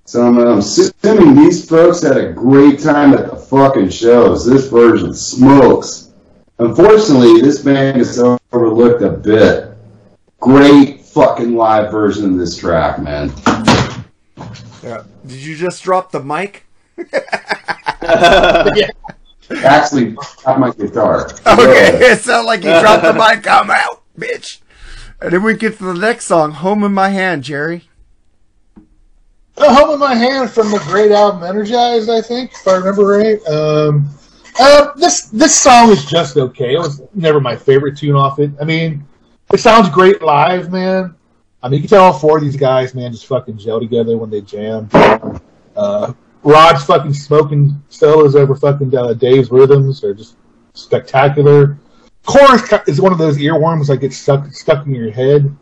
I: So I'm, I'm assuming these folks had a great time at the fucking shows. This version smokes. Unfortunately, this band is overlooked a bit. Great fucking live version of this track, man.
G: Yeah. Did you just drop the mic?
I: Actually, got my guitar.
G: Okay, it sounded like you dropped the mic. I'm out, bitch. And then we get to the next song, Home in My Hand, Jerry.
E: The Home in My Hand from the great album Energized, I think, if I remember right. Um, uh, this this song is just okay. It was never my favorite tune off it. I mean, it sounds great live, man. I mean, you can tell all four of these guys, man, just fucking gel together when they jam. Uh, Rod's fucking smoking solos over fucking uh, Dave's rhythms are just spectacular. Chorus is one of those earworms that gets stuck stuck in your head.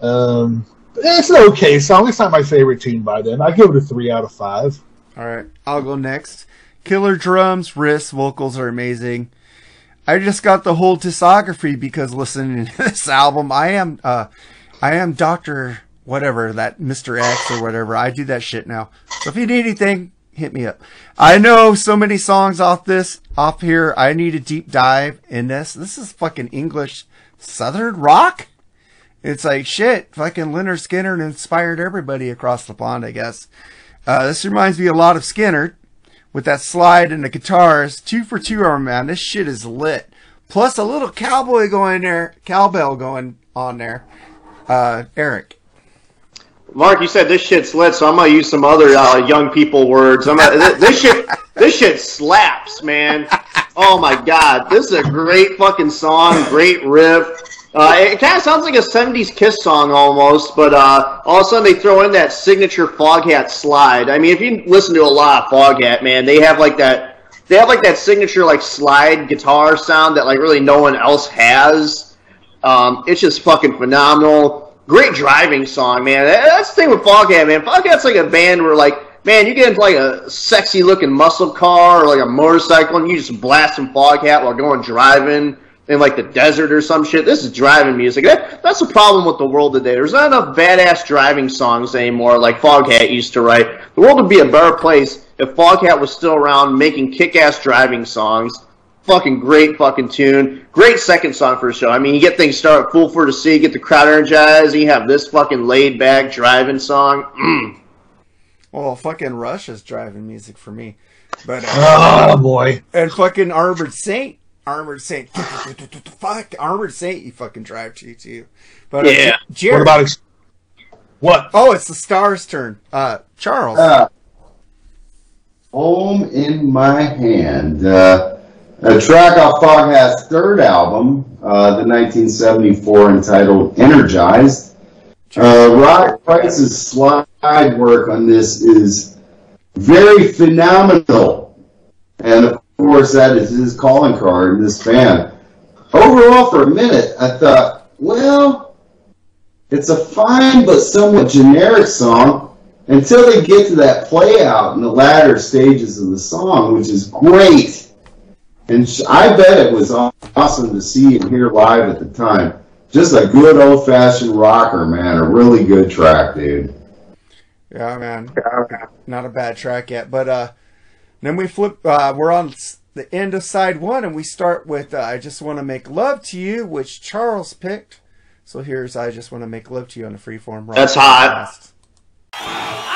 E: Um, It's an okay song. It's not my favorite tune by them. I give it a three out of five.
G: All right, I'll go next. Killer drums, wrists, vocals are amazing. I just got the whole discography because listening to this album, I am, uh, I am Doctor whatever that Mister X or whatever. I do that shit now. So if you need anything, hit me up. I know so many songs off this, off here. I need a deep dive in this. This is fucking English Southern rock. It's like shit. Fucking Lynyrd Skynyrd inspired everybody across the pond, I guess. Uh, this reminds me a lot of Skinner with that slide and the guitars. Two for two man. This shit is lit. Plus a little cowboy going there, cowbell going on there. Uh, Eric.
H: Mark, you said this shit's lit, so I'm gonna use some other uh, young people words. I'm gonna, this, this shit, this shit slaps, man. Oh my god, this is a great fucking song, great riff. Uh, it kind of sounds like a '70s Kiss song almost, but uh, all of a sudden they throw in that signature Foghat slide. I mean, if you listen to a lot of Foghat, man, they have like that. They have like that signature like slide guitar sound that like really no one else has. Um, it's just fucking phenomenal. Great driving song, man. That's the thing with Foghat, man. Foghat's like a band where, like, man, you get into like a sexy looking muscle car or like a motorcycle and you just blast some Foghat while going driving in like the desert or some shit. This is driving music. That, that's the problem with the world today. There's not enough badass driving songs anymore like Foghat used to write. The world would be a better place if Foghat was still around making kick ass driving songs fucking great fucking tune. Great second song for the show. I mean, you get things started Fool for the City, get the crowd energized, and you have this fucking laid back driving song.
G: Well, fucking Rush is driving music for me. But uh,
E: Oh boy.
G: and fucking Armored Saint, Armored Saint, fuck Armored Saint, you fucking drive to too. But uh,
H: Yeah.
G: Jared,
E: What about ex- what?
G: oh, it's the Stars' turn. Uh, Charles.
I: Uh, Home in My Hand. Uh, a track off Foghat's third album, uh, the 1974 entitled Energized. Uh, Rod Price's slide work on this is very phenomenal. And of course, that is his calling card in this band. Overall, for a minute, I thought, well, it's a fine but somewhat generic song until they get to that play out in the latter stages of the song, which is great. And I bet it was awesome to see and hear live at the time. Just a good old fashioned rocker, man. A really good track, dude.
G: Yeah, man. Not a bad track yet. But uh then we flip uh we're on the end of side 1 and we start with uh, I just want to make love to you which Charles picked. So here's I just want to make love to you on the freeform rock.
H: That's hot.
G: podcast.
B: I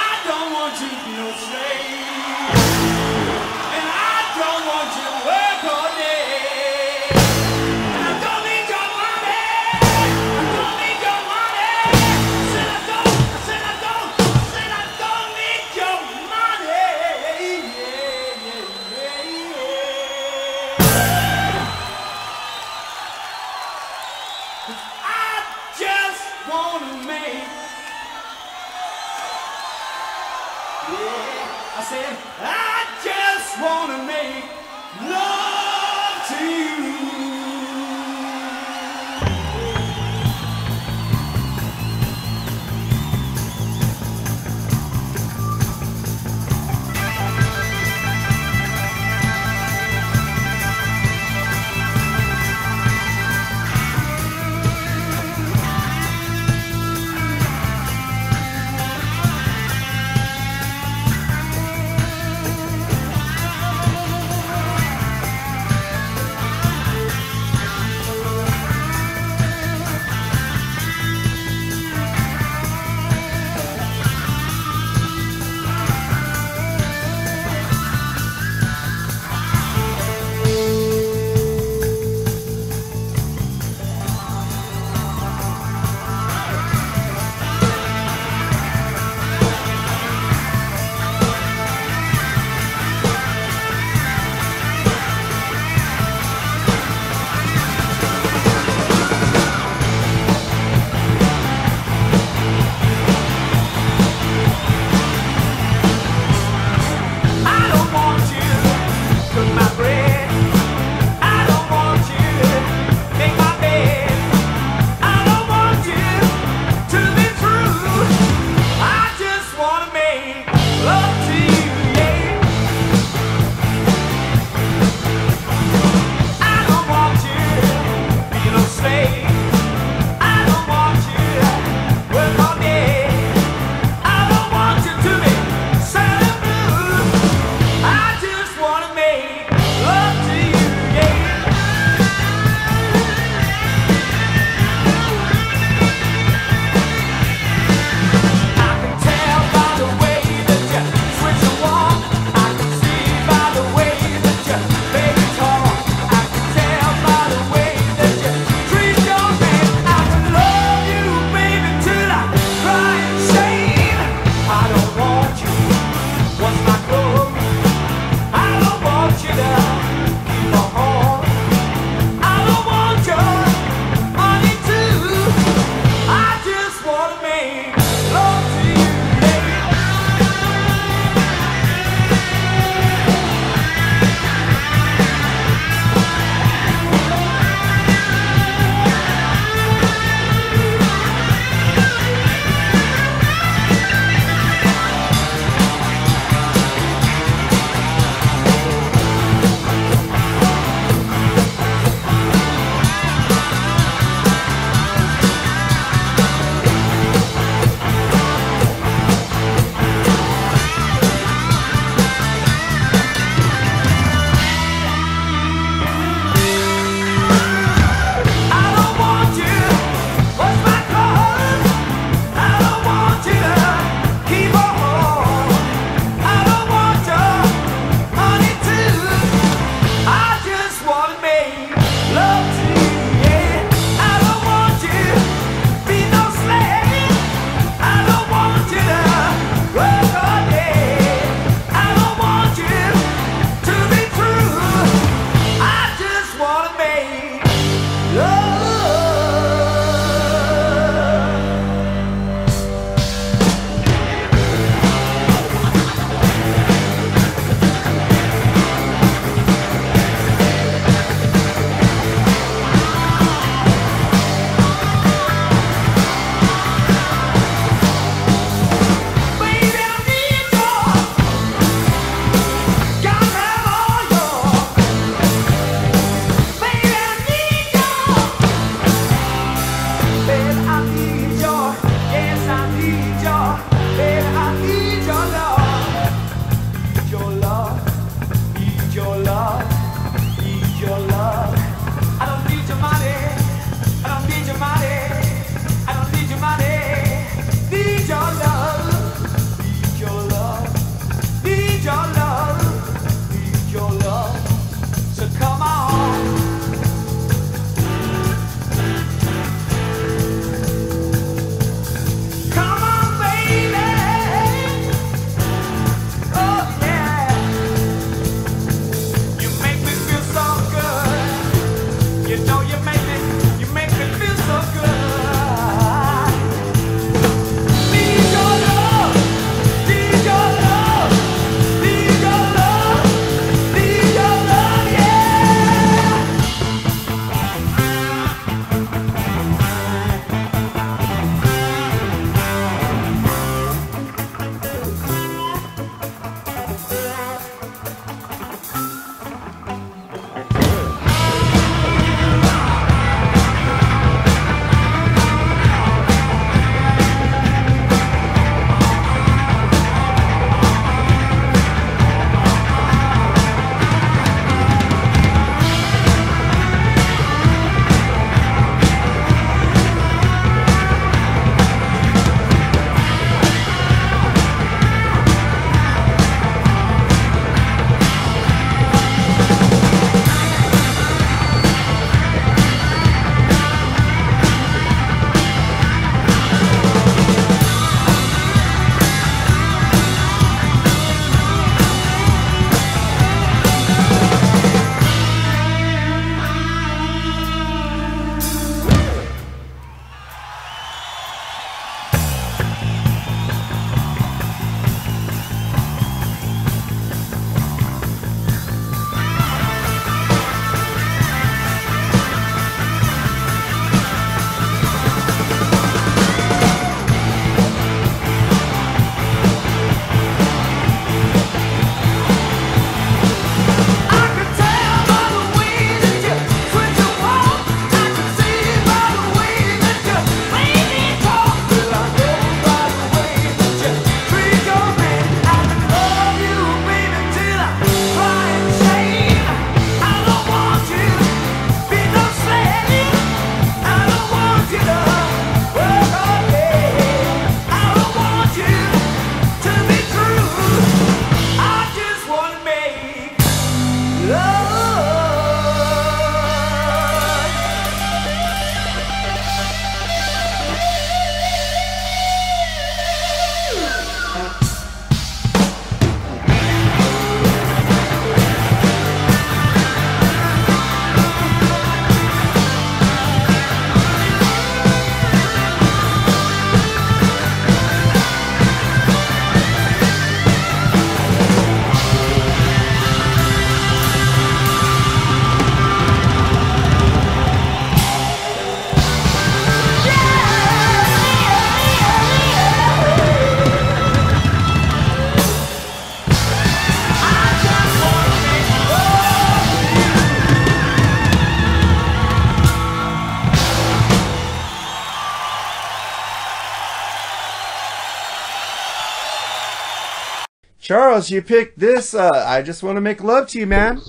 G: Charles, you picked this. Uh, I just want to make love to you, man.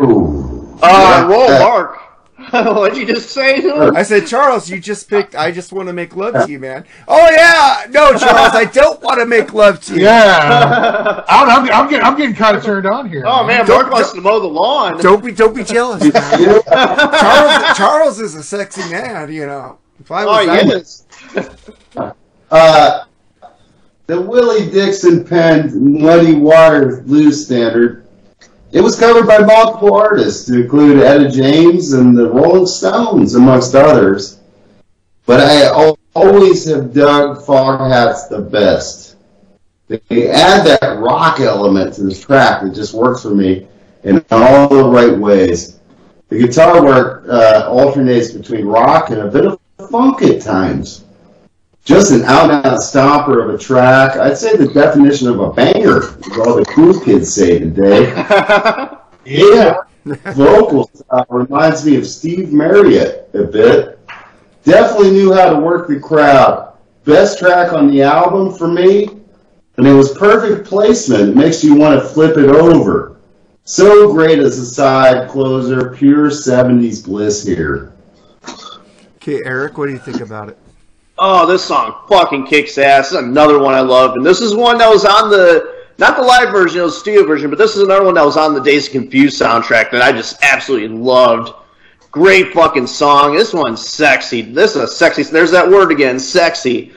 I: Ooh.
H: Uh, roll,
I: Yeah.
H: Mark. What'd you just say to him?
G: I said, Charles, you just picked. I just want to make love to you, man. Oh yeah, no, Charles, I don't want to make love to you.
E: Yeah, I'm, I'm, I'm getting I'm getting kind of turned on here.
H: Oh man,
G: Don't-
H: Mark wants to mow the lawn.
G: Don't be, don't be jealous. Man. Charles, Charles is a sexy man, you know. If I
H: Oh,
G: was, I would-
H: yes.
I: uh, the Willie Dixon penned Muddy Waters blues standard. It was covered by multiple artists, to include Etta James and the Rolling Stones, amongst others. But I always have dug Foghats the best. They add that rock element to the track that just works for me in all the right ways. The guitar work uh, alternates between rock and a bit of funk at times just an out and out stomper of a track. I'd say the definition of a banger, as all the cool kids say today. yeah. Vocal style uh, reminds me of Steve Marriott a bit. Definitely knew how to work the crowd. Best track on the album for me, and it was perfect placement. It makes you want to flip it over. So great as a side closer, pure 70s bliss here.
G: Okay, Eric, what do you think about it?
H: Oh, this song fucking kicks ass. This is another one I loved, and this is one that was on the not the live version, it was the studio version, but this is another one that was on the Dazed and Confused soundtrack that I just absolutely loved. Great fucking song. This one's sexy. This is a sexy. There's that word again, sexy.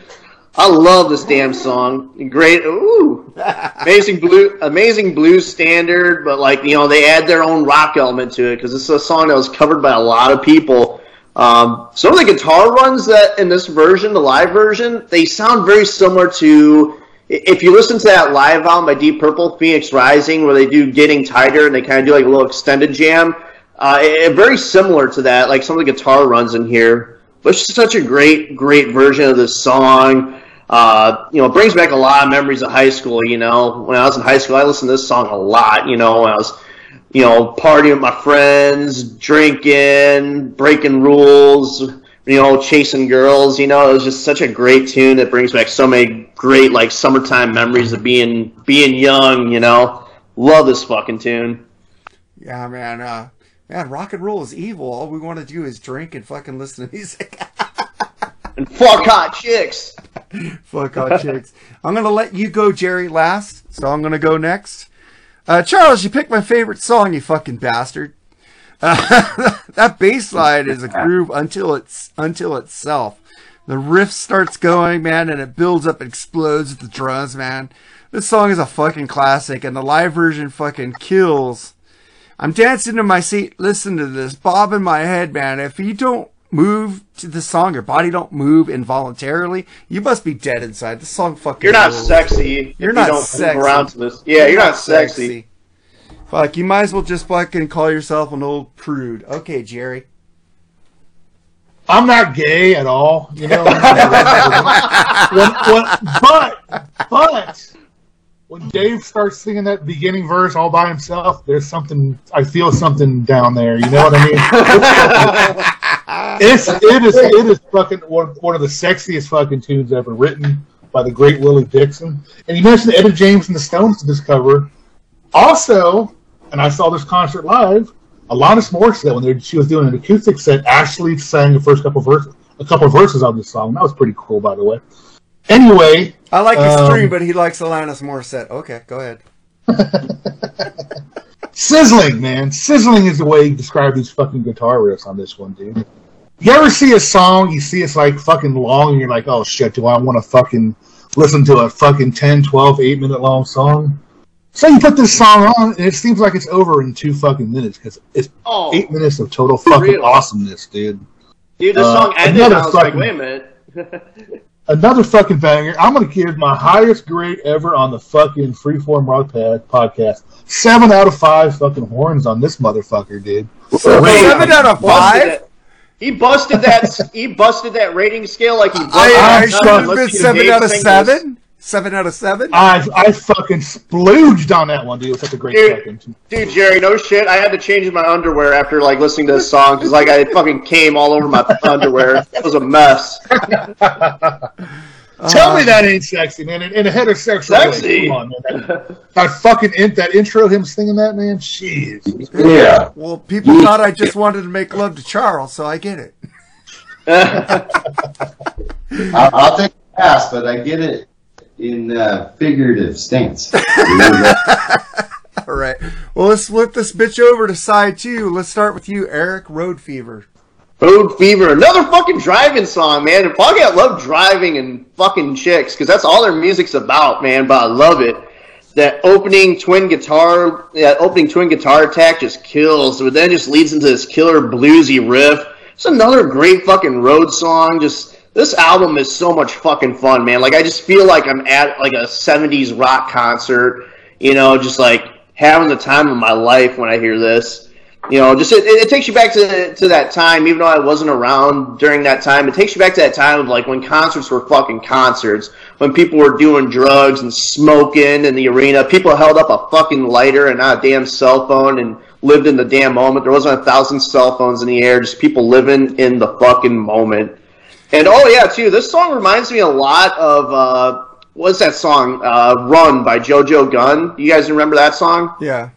H: I love this damn song. Great, ooh, amazing blue, amazing blues standard. But like you know, they add their own rock element to it because this is a song that was covered by a lot of people. Um, some of the guitar runs that in this version, the live version, they sound very similar to. If you listen to that live album by Deep Purple, Phoenix Rising, where they do Getting Tighter and they kind of do like a little extended jam, uh, it, it- very similar to that. Like some of the guitar runs in here, but it's just such a great, great version of this song. Uh, you know, it brings back a lot of memories of high school. You know, when I was in high school, I listened to this song a lot. You know, when I was you know, partying with my friends, drinking, breaking rules, you know, chasing girls. You know, it was just such a great tune that brings back so many great like summertime memories of being being young. You know, love this fucking tune.
G: Yeah, man. Uh, man, rock and roll is evil. All we want to do is drink and fucking listen to music.
H: And fuck hot chicks.
G: Fuck hot chicks. I'm gonna let you go, Jerry, last. So I'm gonna go next. Uh, Charles, you picked my favorite song, you fucking bastard. Uh, that bass line is a groove until it's until itself. The riff starts going, man, and it builds up, and explodes with the drums, man. This song is a fucking classic, and the live version fucking kills. I'm dancing in my seat, listening to this, bobbing my head, man. If you don't move to the song, your body don't move involuntarily, you must be dead inside. The song fucking.
H: You're not
G: rules.
H: sexy.
G: You're
H: you
G: not
H: don't
G: sexy.
H: around to this. Yeah, you're, not, sexy.
G: Fuck, you might as well just fucking call yourself an old prude. Okay, Jerry.
E: I'm not gay at all, you know. when, when, but but when Dave starts singing that beginning verse all by himself, there's something I feel something down there. You know what I mean? It's it is it is fucking one, one of the sexiest fucking tunes ever written by the great Willie Dixon. And you mentioned Etta James and the Stones to this cover. Also, and I saw this concert live. Alanis Morissette, when they, she was doing an acoustic set, actually sang the first couple verses, a couple verses on this song. That was pretty cool, by the way. Anyway,
G: I like his
E: Um,
G: stream, but he likes Alanis Morissette. Okay, go ahead.
E: sizzling, man, sizzling is the way you describe these fucking guitar riffs on this one, dude. You ever see a song, you see it's like fucking long, and you're like, oh shit, do I want to fucking listen to a fucking 10, 12, 8 minute long song? So you put this song on, and it seems like it's over in two fucking minutes because it's
H: Oh,
E: eight minutes of total fucking
H: real.
E: awesomeness, dude.
H: dude, this
E: uh,
H: song ended.
E: another
H: and I was like,
E: fucking-
H: wait a minute.
E: Another fucking banger. I'm gonna give my highest grade ever on the fucking Freeform Rock Pad podcast. Seven out of five fucking horns on this motherfucker, dude.
G: Seven out of
H: Busted
G: five?
H: It. He busted that. he busted that rating scale like he. busted
G: I, I should have been seven out of
H: sing this.
G: seven. Seven out of seven.
E: I I fucking splooged on that one, dude. It was such a great
H: Dude.
E: fucking.
H: Dude, Jerry, no shit. I had to change my underwear after like listening to this song because like I fucking came all over my underwear. It was a mess.
E: Tell me that ain't sexy, man. In, in a heterosexual
H: Sexy.
E: way. Come on, man. That, that fucking in, that intro, him singing that, man. Jeez.
I: Yeah.
G: Well, people thought I just wanted to make love to Charles, so I get it.
I: I'll, I'll take a pass, but I get it in uh, figurative stance.
G: All right. Well, let's flip this bitch over to side two. Let's start with you, Eric. Road Fever.
H: Road Fever, another fucking driving song, man. And fucking, I love driving and fucking chicks because that's all their music's about, man. But I love it. That opening twin guitar, that opening twin guitar attack just kills. But then just leads into this killer bluesy riff. It's another great fucking road song. Just this album is so much fucking fun, man. Like I just feel like I'm at like a '70s rock concert. You know, just like having the time of my life when I hear this you know, just it, it takes you back to to that time. Even though I wasn't around during that time, it takes you back to that time of like when concerts were fucking concerts, when people were doing drugs and smoking in the arena. People held up a fucking lighter and not a damn cell phone and lived in the damn moment. There wasn't a thousand cell phones in the air, just people living in the fucking moment. And oh yeah, too, this song reminds me a lot of uh, what's that song? Uh, "Run" by JoJo Gunn. You guys remember that song?
G: Yeah.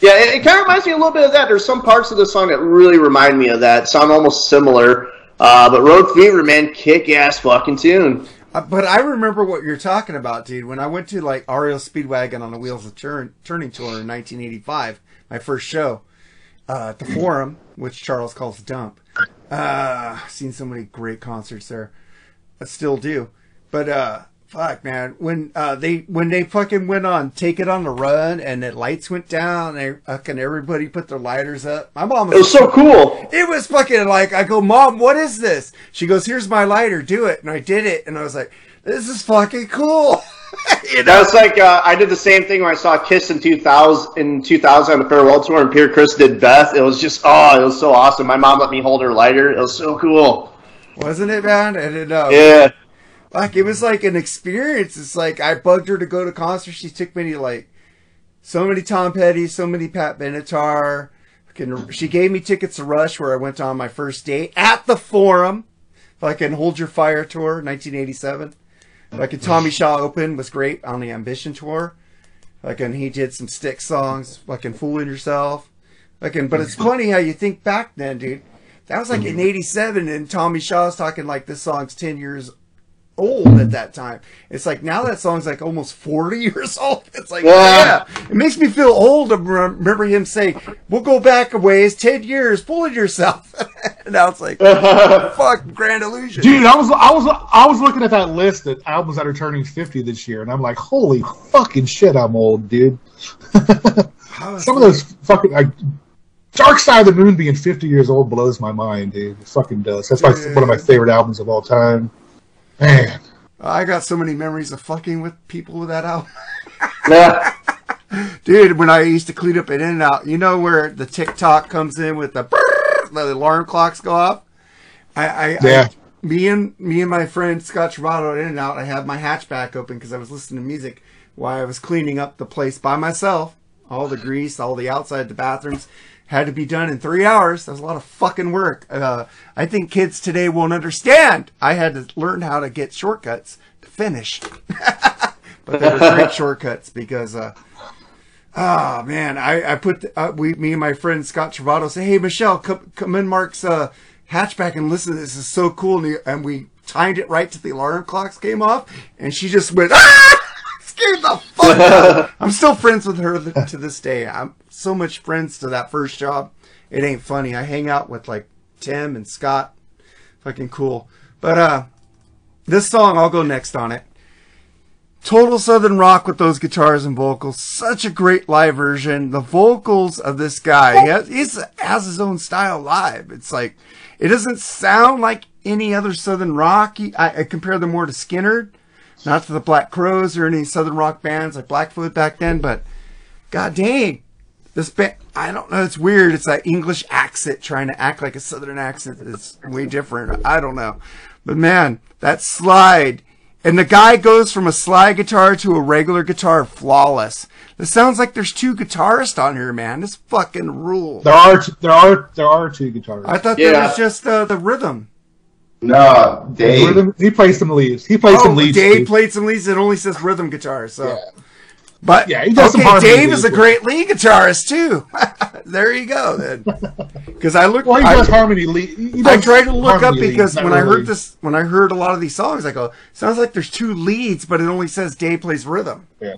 H: Yeah, it, it kind of reminds me a little bit of that. There's some parts of the song that really remind me of that. Sound almost similar. Uh, but Road Fever, man, kick ass fucking tune.
G: Uh, but I remember what you're talking about, dude. When I went to like REO Speedwagon on the Wheels of Turn Turning Tour in 1985, my first show uh, at the Forum, which Charles calls Dump. Uh, seen so many great concerts there. I still do. But uh, fuck, man, when uh, they when they fucking went on Take It on the Run and the lights went down and fucking everybody put their lighters up. My mom
H: It was so cool.
G: it was fucking like I go, Mom, what is this? She goes, Here's my lighter, do it. And I did it, and I was like, This is fucking cool. you
H: That was like uh, I did the same thing when I saw Kiss in 2000 in 2000 on the farewell tour, and Peter Criss did Beth. It was just oh, it was so awesome. My mom let me hold her lighter. It was so cool.
G: Wasn't it, man? I didn't know.
H: Yeah.
G: Like it was like an experience. It's like I bugged her to go to concerts. She took me to like so many Tom Petty, so many Pat Benatar. She gave me tickets to Rush where I went on my first date at the Forum. Fucking Hold Your Fire tour, 1987. Fucking Tommy Shaw Open was great on the Ambition tour. Like and he did some Styx songs. Fucking Fooling Yourself. Fucking, but it's mm-hmm. funny how you think back then, dude. That was like mm-hmm. in '87, and Tommy Shaw's talking like this song's 10 years old at mm. that time. It's like now that song's like almost 40 years old. It's like, yeah,
H: Yeah.
G: it makes me feel old to remember him saying, we'll go back a ways, 10 years, fooling yourself. and now it's like, fuck, Grand Illusion.
E: Dude, I was I was I was looking at that list of albums that are turning 50 this year, and I'm like, holy fucking shit, I'm old, dude. Some of those fucking like, Dark Side of the Moon being 50 years old blows my mind, dude. It fucking does. That's my, one of my favorite albums of all time. Man,
G: I got so many memories of fucking with people with that album.
H: Yeah.
G: Dude, when I used to clean up at In and Out, you know where the TikTok comes in with the brrrr, the alarm clocks go off? I, I,
E: Yeah.
G: I me and me and my friend Scott Travato at In and Out, I had my hatchback open because I was listening to music while I was cleaning up the place by myself. All the grease, all the outside, the bathrooms had to be done in three hours. That was a lot of fucking work. Uh, I think kids today won't understand. I had to learn how to get shortcuts to finish. but they were great shortcuts because uh, Oh man, I I put uh, we me and my friend Scott Travato say, hey Michelle, come come in Mark's uh, hatchback and listen. This is so cool, and, he, and we timed it right to the alarm clocks came off, and she just went ah, scared the fuck out. I'm still friends with her to this day. I'm so much friends to that first job. It ain't funny. I hang out with like Tim and Scott, fucking cool. But uh, this song I'll go next on it. Total Southern rock with those guitars and vocals. Such a great live version. The vocals of this guy, he has, has his own style live. It's like, it doesn't sound like any other Southern rock. I, I compare them more to Skynyrd, not to the Black Crowes or any Southern rock bands like Blackfoot back then, but god dang, this band, I don't know, it's weird. It's that English accent trying to act like a Southern accent. It's way different. I don't know. But man, that slide, and the guy goes from a slide guitar to a regular guitar flawless. This sounds like there's two guitarists on here, man. This fucking rule.
E: there are there are there are two guitarists.
G: I thought there
H: Yeah.
G: was just uh, the rhythm.
I: No, Dave.
E: Rhythm, he plays some leads. He plays
G: Oh,
E: some leads.
G: Dave
E: too.
G: played some leads. It only says rhythm guitar. So,
E: Yeah.
G: But
E: Yeah, he does
G: okay, Dave is a great lead guitarist too. there you go. Then, because I looked.
E: Well, he
G: I-
E: does harmony lead.
G: I tried to look up because when I
E: really.
G: heard this, when I heard a lot of these songs, I go, sounds like there's two leads, but it only says Dave plays rhythm
E: Yeah.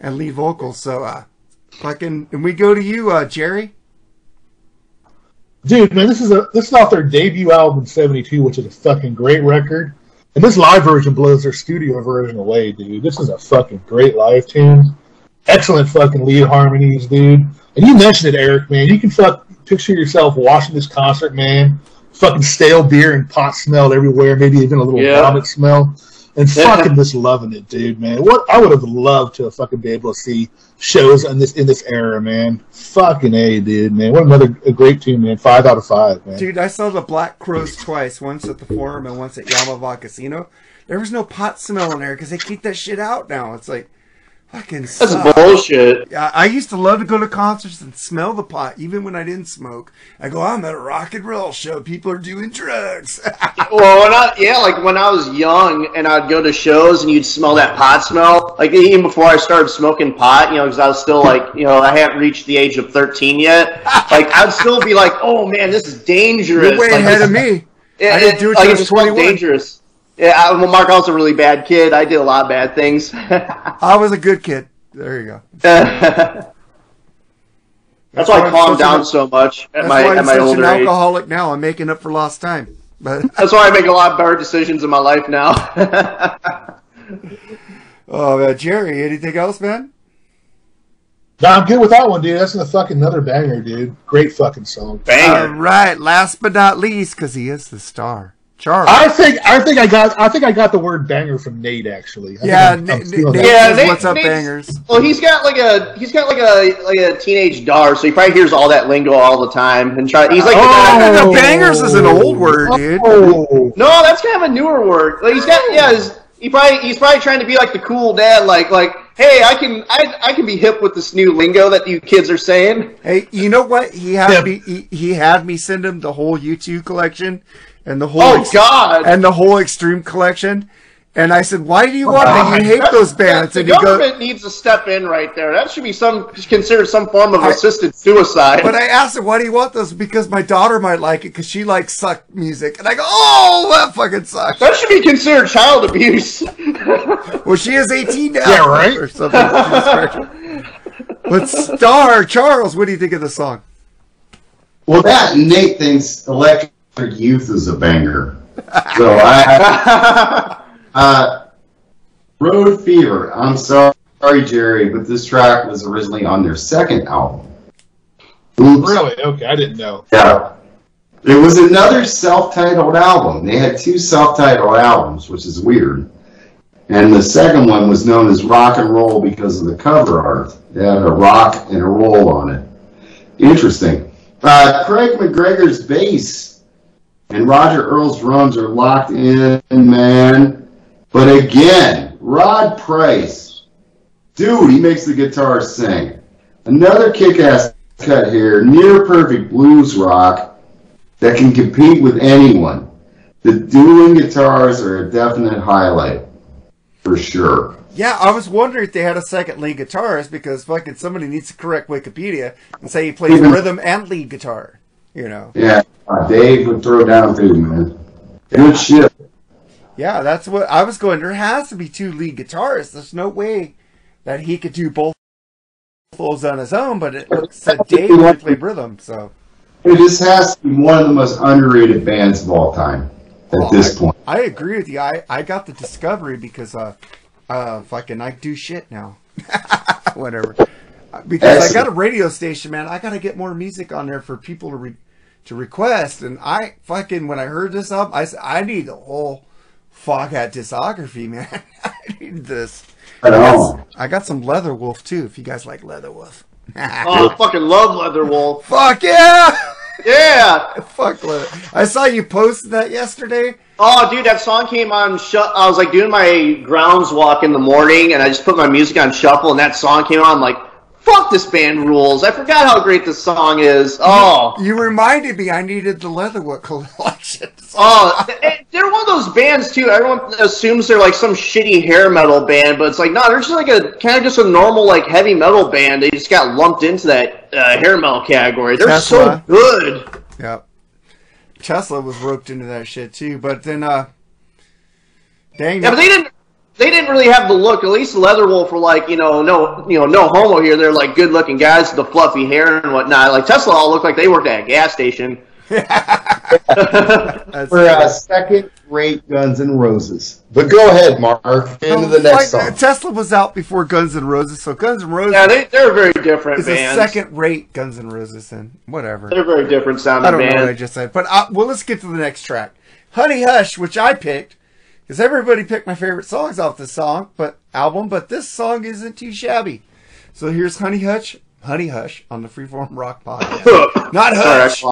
G: and lead vocals. So, uh, fucking, and we go to you, uh, Jerry.
E: dude, man, this is a this is off their debut album '72, which is a fucking great record. And this live version blows their studio version away, dude. This is a fucking great live tune. Excellent fucking lead harmonies, dude. And you mentioned it, Eric, man. You can fuck picture yourself watching this concert, man. Fucking stale beer and pot smell everywhere, maybe even a little
H: Yeah.
E: vomit smell. And fucking just loving it, dude, man. What I would have loved to fucking be able to see shows in this in this era, man. Fucking A, dude, man. What another a great tune, man. Five out of five, man.
G: Dude, I saw the Black Crowes twice, once at the Forum and once at Yamava Casino. There was no pot smell in there because they keep that shit out now. It's like, fucking
H: That's
G: sucks.
H: bullshit.
G: I, I used to love to go to concerts and smell the pot, even when I didn't smoke. I go, I'm at a rock and roll show. People are doing drugs.
H: Well, when I, yeah, like when I was young and I'd go to shows and you'd smell that pot smell, like even before I started smoking pot, you know, because I was still like, you know, I hadn't reached the age of 13 yet. Like, I'd still be like, oh man, this is dangerous.
G: You're way
H: like,
G: ahead of me.
H: It,
G: I didn't do it
H: like,
G: till I was
H: just felt
G: 21.
H: dangerous. Yeah, I, well, Mark, I was a really bad kid. I did a lot of bad things.
G: I was a good kid. There you go.
H: That's why
G: why
H: I
G: I'm
H: calmed
G: such an-
H: down so much at
G: That's
H: my
G: why
H: at
G: I'm such an
H: older age.
G: alcoholic now. I'm making up for lost time. But
H: That's why I make a lot better decisions in my life now.
G: oh man, Jerry, anything else, man?
E: No, I'm good with that one, dude. That's a fucking another banger, dude. Great fucking song.
G: All
H: Banger.
G: right, last but not least, because he is the star, Charles.
E: I think I think I got I think I got the word banger from Nate actually. I
G: yeah,
E: I'm- I'm
G: Na-
E: stealing
G: Nate.
H: Yeah, Nate-
G: what's up,
H: Nate's-
G: bangers?
H: Well, he's got like a he's got like a like a teenage daughter, so he probably hears all that lingo all the time and try. He's like,
G: Oh, the bangers is an old word, dude.
E: Oh,
H: no, that's kind of a newer word. Like he's got yeah, he's, he probably he's probably trying to be like the cool dad, like like hey, I can I, I can be hip with this new lingo that you kids are saying.
G: Hey, you know what? He had
E: Yeah.
G: me. He, he had me send him the whole YouTube collection and the whole
H: Oh
G: ex-
H: God!
G: and the whole Extreme collection. And I said, "Why do you want that? Oh, you hate those bands."
H: the
G: And he goes,
H: government needs to step in right there. That should be some considered some form of
G: I-
H: assisted suicide.
G: But I asked him, "Why do you want those?" Because my daughter might like it because she likes suck music. And I go, "Oh, that fucking sucks."
H: that should be considered child abuse.
G: Well, she is 18 now.
E: Yeah, right?
G: Or something. but Star Charles, what do you think of the song?
I: Well, that Nate thinks Electric Youth is a banger. So I, uh, Road Fever. I'm sorry, Jerry, but this track was originally on their second album. Oops.
E: really? Okay, I didn't know.
I: Yeah. It was another self-titled album. They had two self-titled albums, which is weird. And the second one was known as Rock and Roll because of the cover art. It had a rock and a roll on it. Interesting. Uh, Craig MacGregor's bass and Roger Earl's drums are locked in, man. But again, Rod Price, dude, he makes the guitar sing. Another kick-ass cut here, near perfect blues rock that can compete with anyone. The dueling guitars are a definite highlight, for sure.
G: Yeah, I was wondering if they had a second lead guitarist because fucking somebody needs to correct Wikipedia and say he plays rhythm and lead guitar. You know.
I: Yeah, uh, Dave would throw down too, man. Good shit.
G: Yeah, that's what I was going. There has to be two lead guitarists. There's no way that he could do both those on his own. But it looks that Dave only played rhythm. So
I: It just has to be one of the most underrated bands of all time at this point.
G: I agree with you. I, I got the discovery because uh uh fucking I do shit now. Whatever. Because I got a radio station, man. I gotta get more music on there for people to re- to request. And I fucking when I heard this up, I said I need the whole Foghat discography, man. I need this.
I: Right on.
G: I got some Leatherwolf too. If you guys like Leatherwolf.
H: oh, I fucking love Leatherwolf.
G: Fuck yeah!
H: Yeah.
G: Fuck Leather. I saw you posted that yesterday.
H: Oh, dude, that song came on. Sh- I was like doing my grounds walk in the morning, and I just put my music on shuffle, and that song came on. I'm like, fuck, this band rules. I forgot how great this song is. Oh,
G: You reminded me I needed the Leatherwolf collection.
H: oh, they're one of those bands too. Everyone assumes they're like some shitty hair metal band, but it's like no, they're just like a kind of just a normal like heavy metal band. They just got lumped into that uh, hair metal category. They're
G: Tesla.
H: so good.
G: Yep. Tesla was roped into that shit too, but then uh dang
H: Yeah, but they didn't. They didn't really have the look. At least Leatherwolf were like, you know, no, you know, no homo here. They're like good-looking guys with the fluffy hair and whatnot. Like Tesla all looked like they worked at a gas station.
I: For uh, second rate Guns N' Roses. But go ahead, Mark. Into the next
G: Like,
I: song.
G: Tesla was out before Guns N' Roses, so Guns N' Roses
H: yeah, they they're very different
G: is a second rate Guns N' Roses and whatever.
H: They're very different sounding
G: I don't know what I just said, but uh, well, let's get to the next track, "Honey Hush," which I picked because everybody picked my favorite songs off the song, but album. But this song isn't too shabby. So here's "Honey Hush," "Honey Hush" on the Freeform Rock podcast. Not Hush.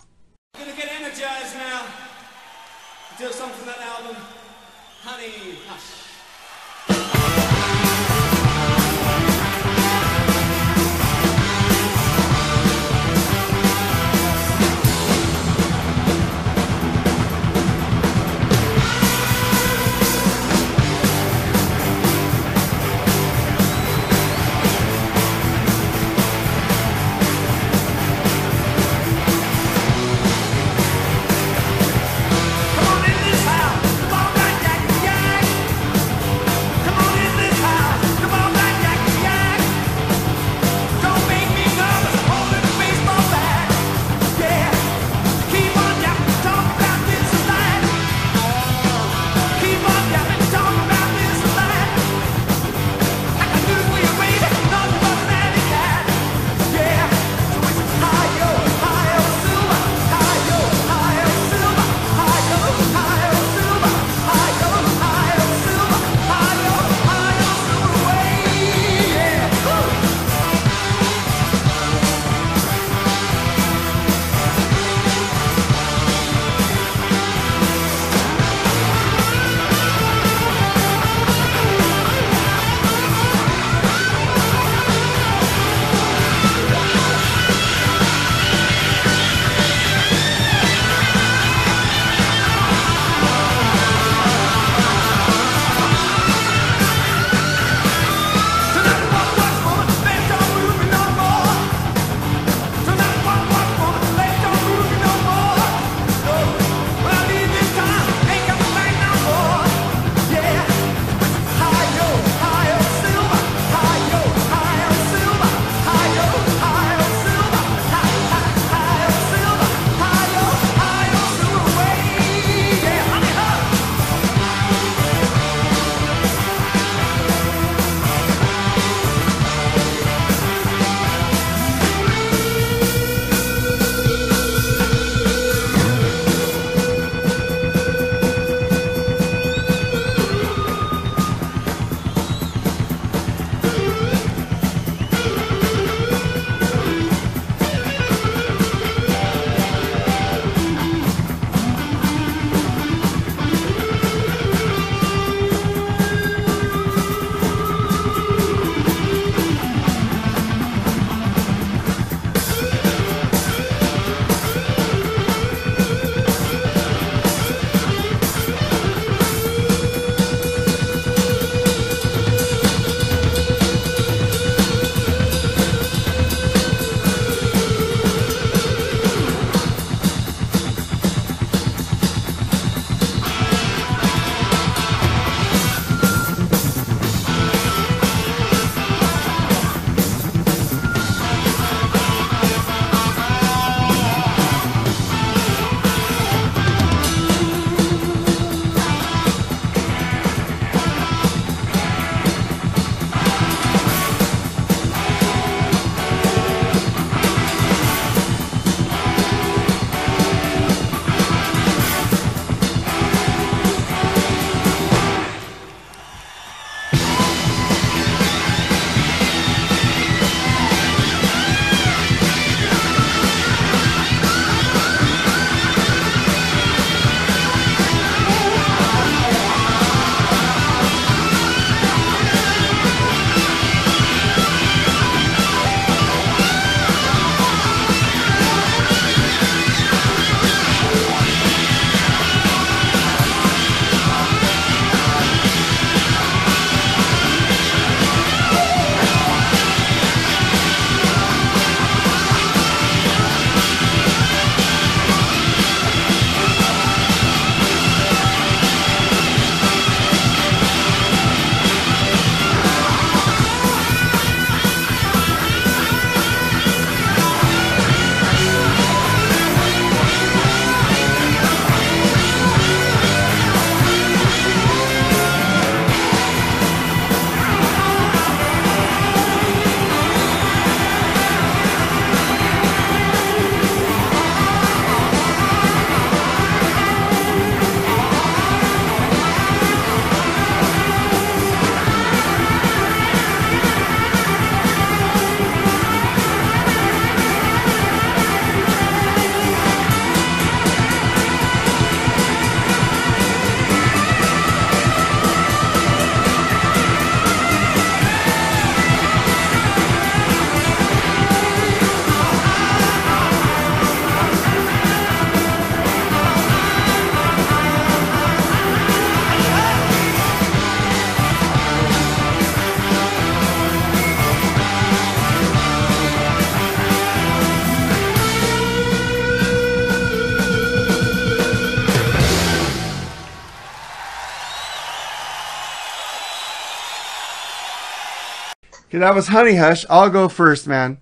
G: Okay, that was Honey Hush. I'll go first, man.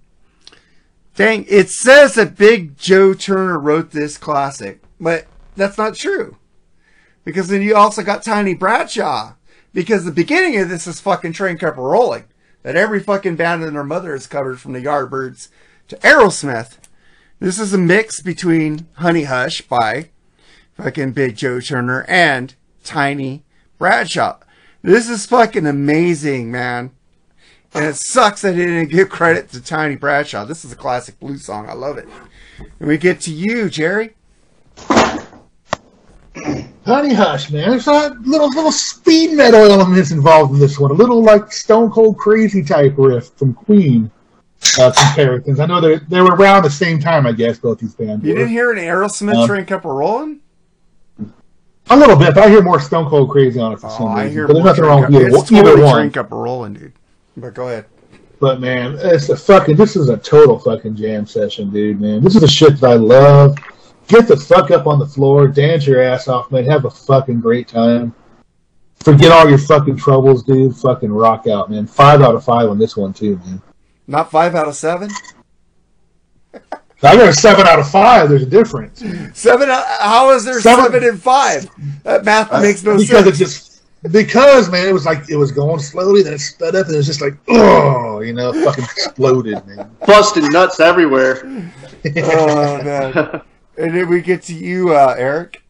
G: Dang, it says that Big Joe Turner wrote this classic, but that's not true. Because then you also got Tiny Bradshaw. Because the beginning of this is fucking Train Kept Rolling. That every fucking band and their mother has covered from the Yardbirds to Aerosmith. This is a mix between Honey Hush by fucking Big Joe Turner and Tiny Bradshaw. This is fucking amazing, man. And it sucks that he didn't give credit to Tiny Bradshaw. This is a classic blues song. I love it. And we get to you, Jerry.
E: Honey Hush, man. There's a little little speed metal elements involved in this one. A little like Stone Cold Crazy type riff from Queen uh, comparisons. I know they they were around the same time, I guess. Both these bands.
G: You
E: were.
G: didn't hear an Aerosmith
E: Um,
G: train kept rolling?
E: a little bit, but I hear more Stone Cold Crazy on it for
G: Oh,
E: some
G: I
E: reason.
G: hear
E: but there's
G: more
E: nothing wrong with either,
G: It's
E: either
G: totally
E: one.
G: train kept rolling, dude. But go ahead.
E: But man, it's a fucking. This is a total fucking jam session, dude. Man, this is the shit that I love. Get the fuck up on the floor, dance your ass off, man. Have a fucking great time. Forget all your fucking troubles, dude. Fucking rock out, man. Five out of five on this one too, man.
G: Not five out of seven?
E: I got a seven out of five. There's a difference
G: Seven? Uh, how is there
E: Seven-
G: seven, and five? That math uh, makes no
E: because
G: sense.
E: it just because man, it was like it was going slowly, then it sped up, and it was just like oh, you know, fucking exploded, man.
H: Busting nuts everywhere.
G: oh, man. And then we get to you, uh, Eric.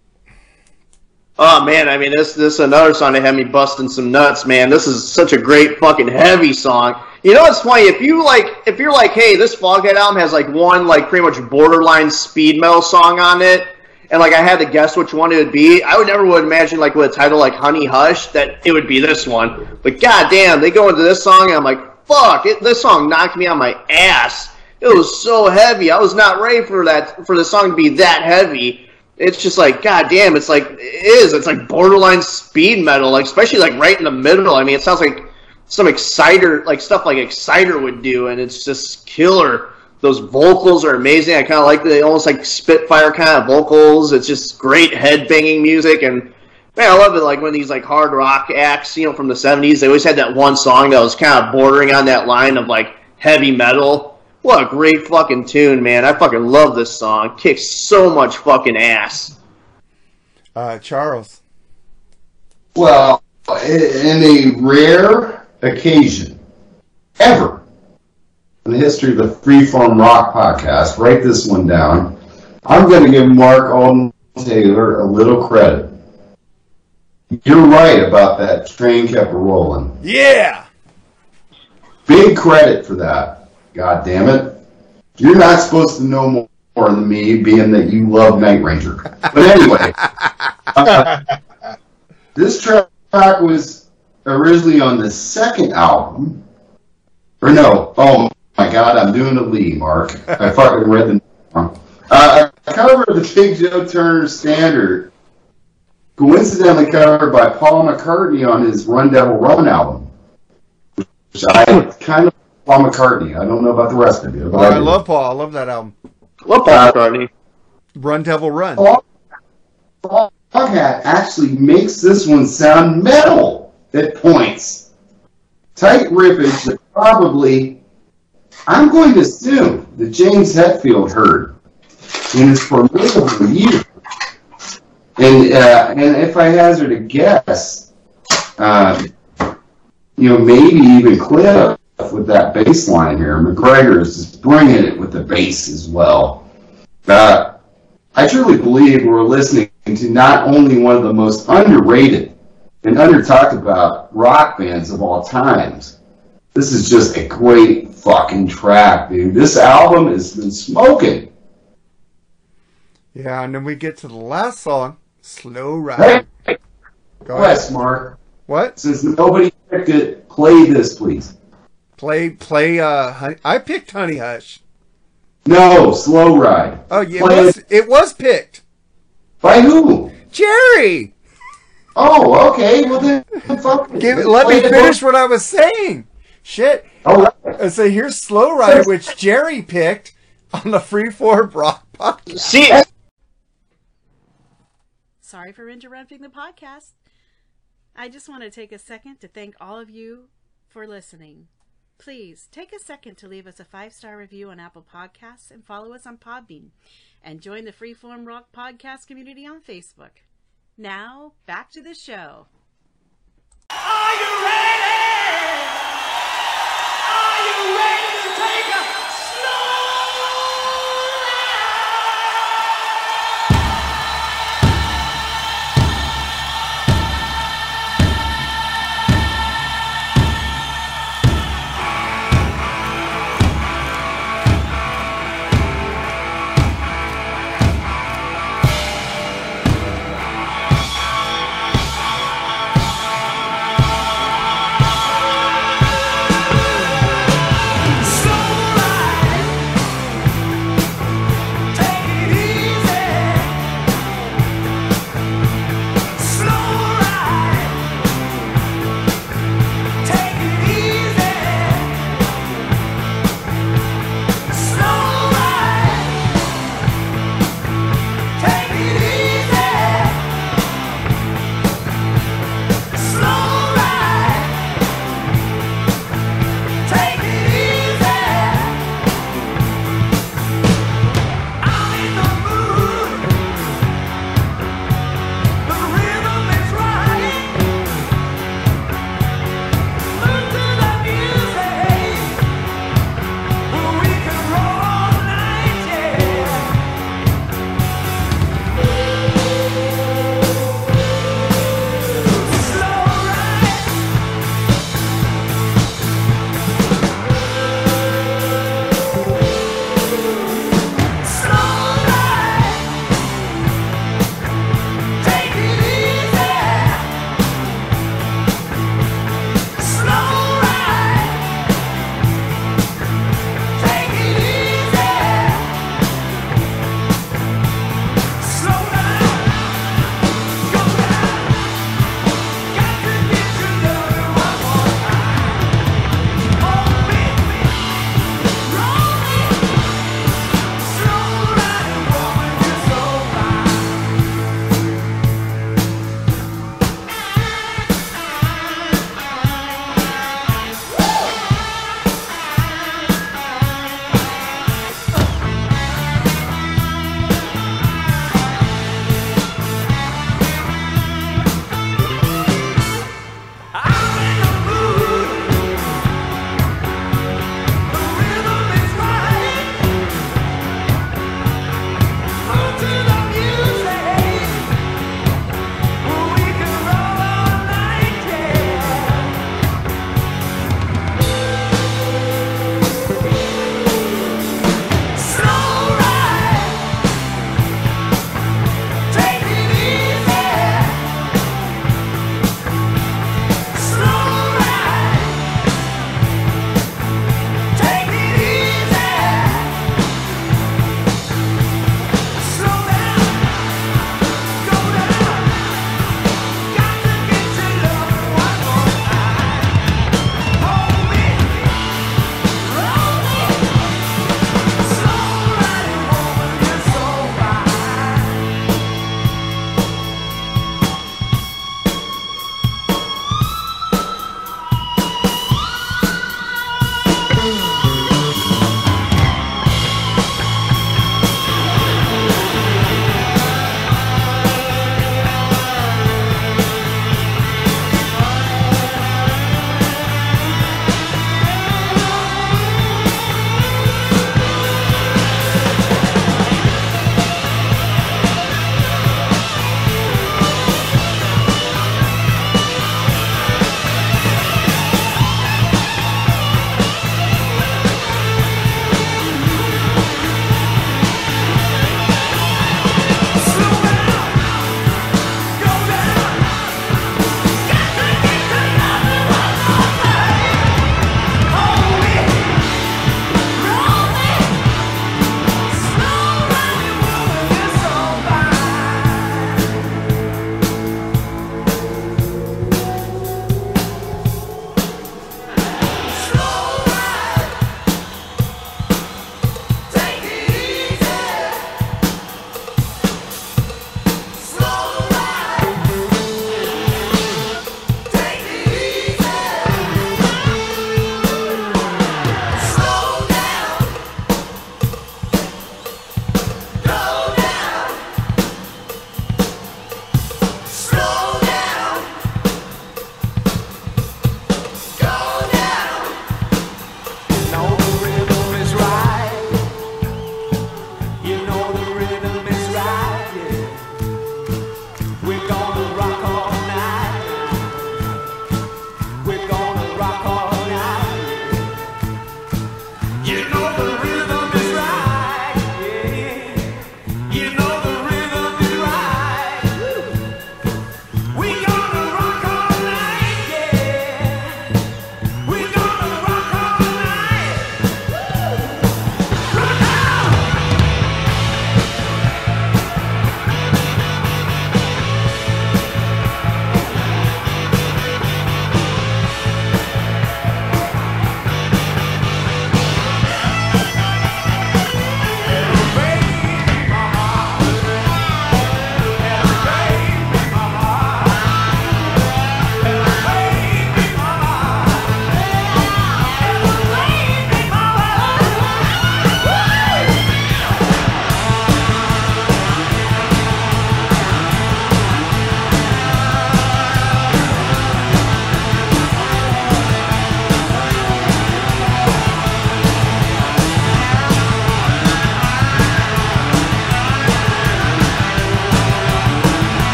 H: Oh man, I mean this this is another song that had me busting some nuts, man. This is such a great fucking heavy song. You know what's funny? If you like if you're like, hey, this Foghat album has like one like pretty much borderline speed metal song on it, and like I had to guess which one it would be, I would never would imagine like with a title like Honey Hush that it would be this one. But goddamn, they go into this song and I'm like, fuck, it, this song knocked me on my ass. It was so heavy. I was not ready for that for the song to be that heavy it's just like god damn it's like it is it's like borderline speed metal like especially like right in the middle i mean it sounds like some exciter like stuff like exciter would do and it's just killer those vocals are amazing i kind of like the almost like spitfire kind of vocals it's just great head banging music and man i love it like when these like hard rock acts you know from the 70s they always had that one song that was kind of bordering on that line of like heavy metal what a great fucking tune, man. I fucking love this song. Kicks so much fucking ass.
G: Uh, Charles.
I: Well, in a rare occasion, ever, in the history of the Freeform Rock podcast, write this one down. I'm going to give Mark Alden Taylor a little credit. You're right about that train kept rolling.
G: Yeah!
I: Big credit for that. God damn it. You're not supposed to know more than me, being that you love Night Ranger. But anyway, uh, this track was originally on the second album. Or no, oh my god, I'm doing a Lee, Mark. I fucking read the wrong. Uh, a cover of the Big Joe Turner Standard, coincidentally covered by Paul McCartney on his Run Devil Run album. Which I kind of Paul McCartney. I don't know about the rest of you. But
G: Oh, I
I: do.
G: love Paul. I love that album.
H: Love Paul McCartney.
G: Run Devil Run.
I: Paul Foghat actually makes this one sound metal at points. Tight riffage that probably, I'm going to assume that James Hetfield heard in his formidable years. And, uh, and if I hazard a guess, uh, you know, maybe even Cliff with that bass line here. MacGregor is just bringing it with the bass as well. Uh, I truly believe we're listening to not only one of the most underrated and under talked about rock bands of all times. This is just a great fucking track, dude. This album has been smoking.
G: Yeah, and then we get to the last song, Slow Ride.
I: Hey,
G: Go ahead.
I: Mark,
G: What?
I: since nobody picked it, play this, please.
G: Play, play, uh, honey. I picked Honey Hush.
I: No, slow ride.
G: Oh, yeah, it was, it was picked.
I: By who?
G: Jerry!
I: Oh, okay. Well then, fuck
G: Give it, let me
I: Play
G: finish what I was saying. Shit.
I: All right.
G: And so here's Slow Ride, which Jerry picked on the Freeform Rock podcast.
H: See,
J: Sorry for interrupting the podcast. I just want to take a second to thank all of you for listening. please take a second to leave us a five star review on Apple Podcasts and follow us on Podbean. And join the Freeform Rock Podcast community on Facebook. Now, back to the show.
K: Are you ready? Ready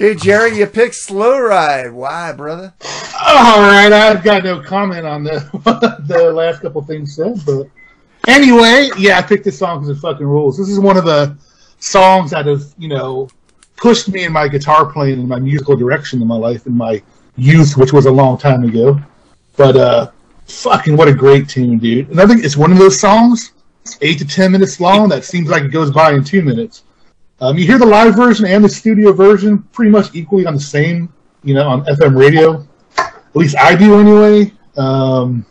G: Okay, Jerry, you picked Slow Ride. Why, brother?
E: All right, I've got no comment on the the last couple things said, but anyway, yeah, I picked this song because it fucking rules. This is one of the songs that have you know pushed me in my guitar playing and my musical direction in my life in my youth, which was a long time ago. But uh, fucking what a great tune, dude! And I think it's one of those songs, it's eight to ten minutes long, that seems like it goes by in two minutes. Um, you hear the live version and the studio version pretty much equally on the same, you know, on FM radio. At least I do anyway. Um,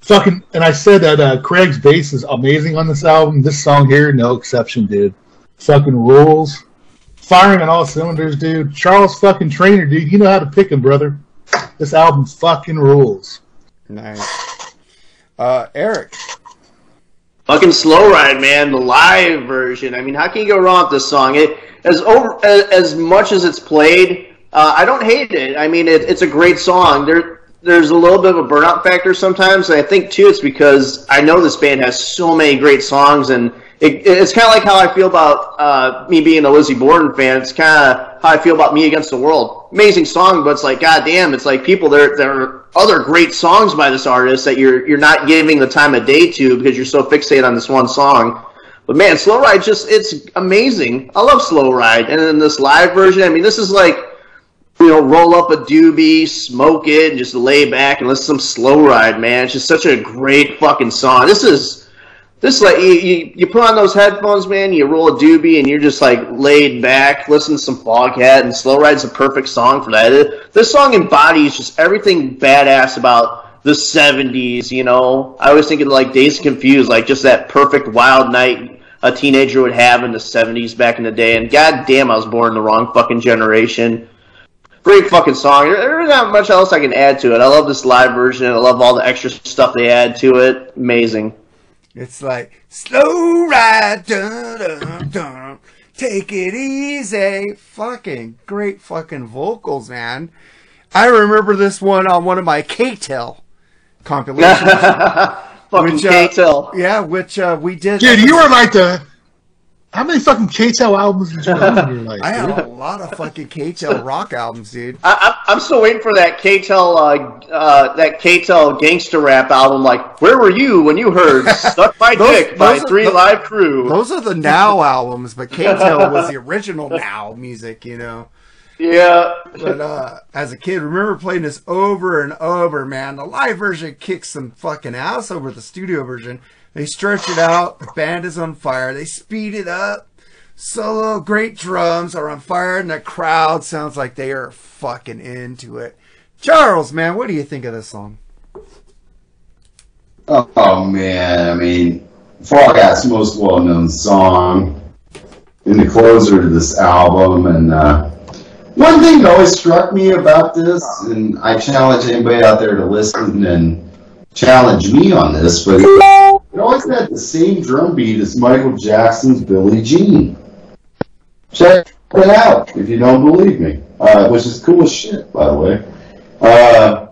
E: fucking, and I said that uh, Craig's bass is amazing on this album. This song here, no exception, dude. Fucking rules. Firing on all cylinders, dude. Charles fucking Trainer, dude. You know how to pick him, brother. This album fucking rules.
G: Nice. Uh, Eric.
H: Fucking slow ride, man. The live version. I mean, how can you go wrong with this song? It as over as, as much as it's played, uh, I don't hate it. I mean, it, it's a great song. There, there's a little bit of a burnout factor sometimes, and I think too it's because I know this band has so many great songs, and it, it's kind of like how I feel about uh, me being a Lizzy Borden fan. It's kind of how I feel about Me Against the World. Amazing song, but it's like, goddamn, it's like people there. There are other great songs by this artist that you're you're not giving the time of day to because you're so fixated on this one song. But man, Slow Ride just it's amazing. I love Slow Ride, and then this live version. I mean, this is like you know, roll up a doobie, smoke it, and just lay back and listen to some slow ride, man. It's just such a great fucking song. This is this is like you, you, you put on those headphones, man, you roll a doobie and you're just like laid back, listen to some Foghat and Slow Ride's a perfect song for that. This song embodies just everything badass about the seventies, you know. I always think of like Dazed Confused, like just that perfect wild night a teenager would have in the seventies back in the day, and god damn I was born in the wrong fucking generation. Great fucking song. There's not much else I can add to it. I love this live version. I love all the extra stuff they add to it. Amazing.
G: It's like slow ride, dun, dun, dun, take it easy. Fucking great fucking vocals, man. I remember this one on one of my K-Tel compilations.
H: Fucking
G: Which, uh,
H: K-Tel.
G: yeah, which uh, we did.
E: Dude, you were like the. How many fucking K-Tel albums did you have in your life?
G: I had
E: dude?
G: a lot of fucking K-Tel rock albums, dude.
H: I, I, I'm still waiting for that K-Tel, uh, uh, that K-Tel gangster rap album. Like, where were you when you heard "Stuck My
G: Those-
H: Dick" by
G: those are-
H: Three
G: those-
H: Live Crew?
G: Those are the Now albums, but K-Tel was the original Now music, you know.
H: Yeah,
G: But uh, as a kid, remember playing this over and over, man. The live version kicks some fucking ass over the studio version. They stretch it out. The band is on fire. They speed it up. Solo, great drums are on fire, and the crowd sounds like they are fucking into it. Charles, man, what do you think of this song?
I: Oh, oh, man, I mean, Foghat's most well-known song in the closer to this album, and uh, one thing that always struck me about this, and I challenge anybody out there to listen and challenge me on this, but it always had the same drum beat as Michael Jackson's Billie Jean. Check it out if you don't believe me, uh, which is cool as shit, by the way. Uh,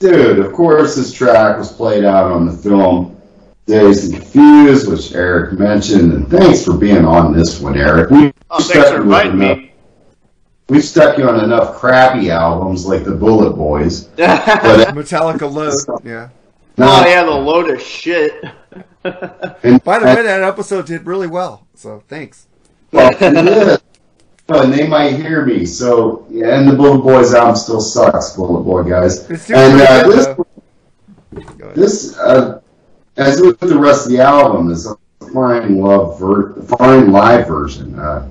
I: Dude, of course this track was played out on the film Dazed and Confused, which Eric mentioned, and thanks for being on this one, Eric. We
H: Oh, thanks
I: stuck
H: for
I: you
H: inviting
I: enough-
H: me.
I: We stuck you on enough crappy albums like the Bullet Boys. But
G: Metallica Load. Yeah.
I: Not,
H: yeah, the load of shit.
I: and,
G: By the way, that episode did really well, so thanks.
I: well, it is. Oh, and they might hear me. So, yeah, and the Bullet Boys album still sucks, Bullet Boy guys. And uh,
G: good,
I: this
G: though. Go ahead.
I: This, uh, as with the rest of the album, is a fine love ver- fine live version. Uh,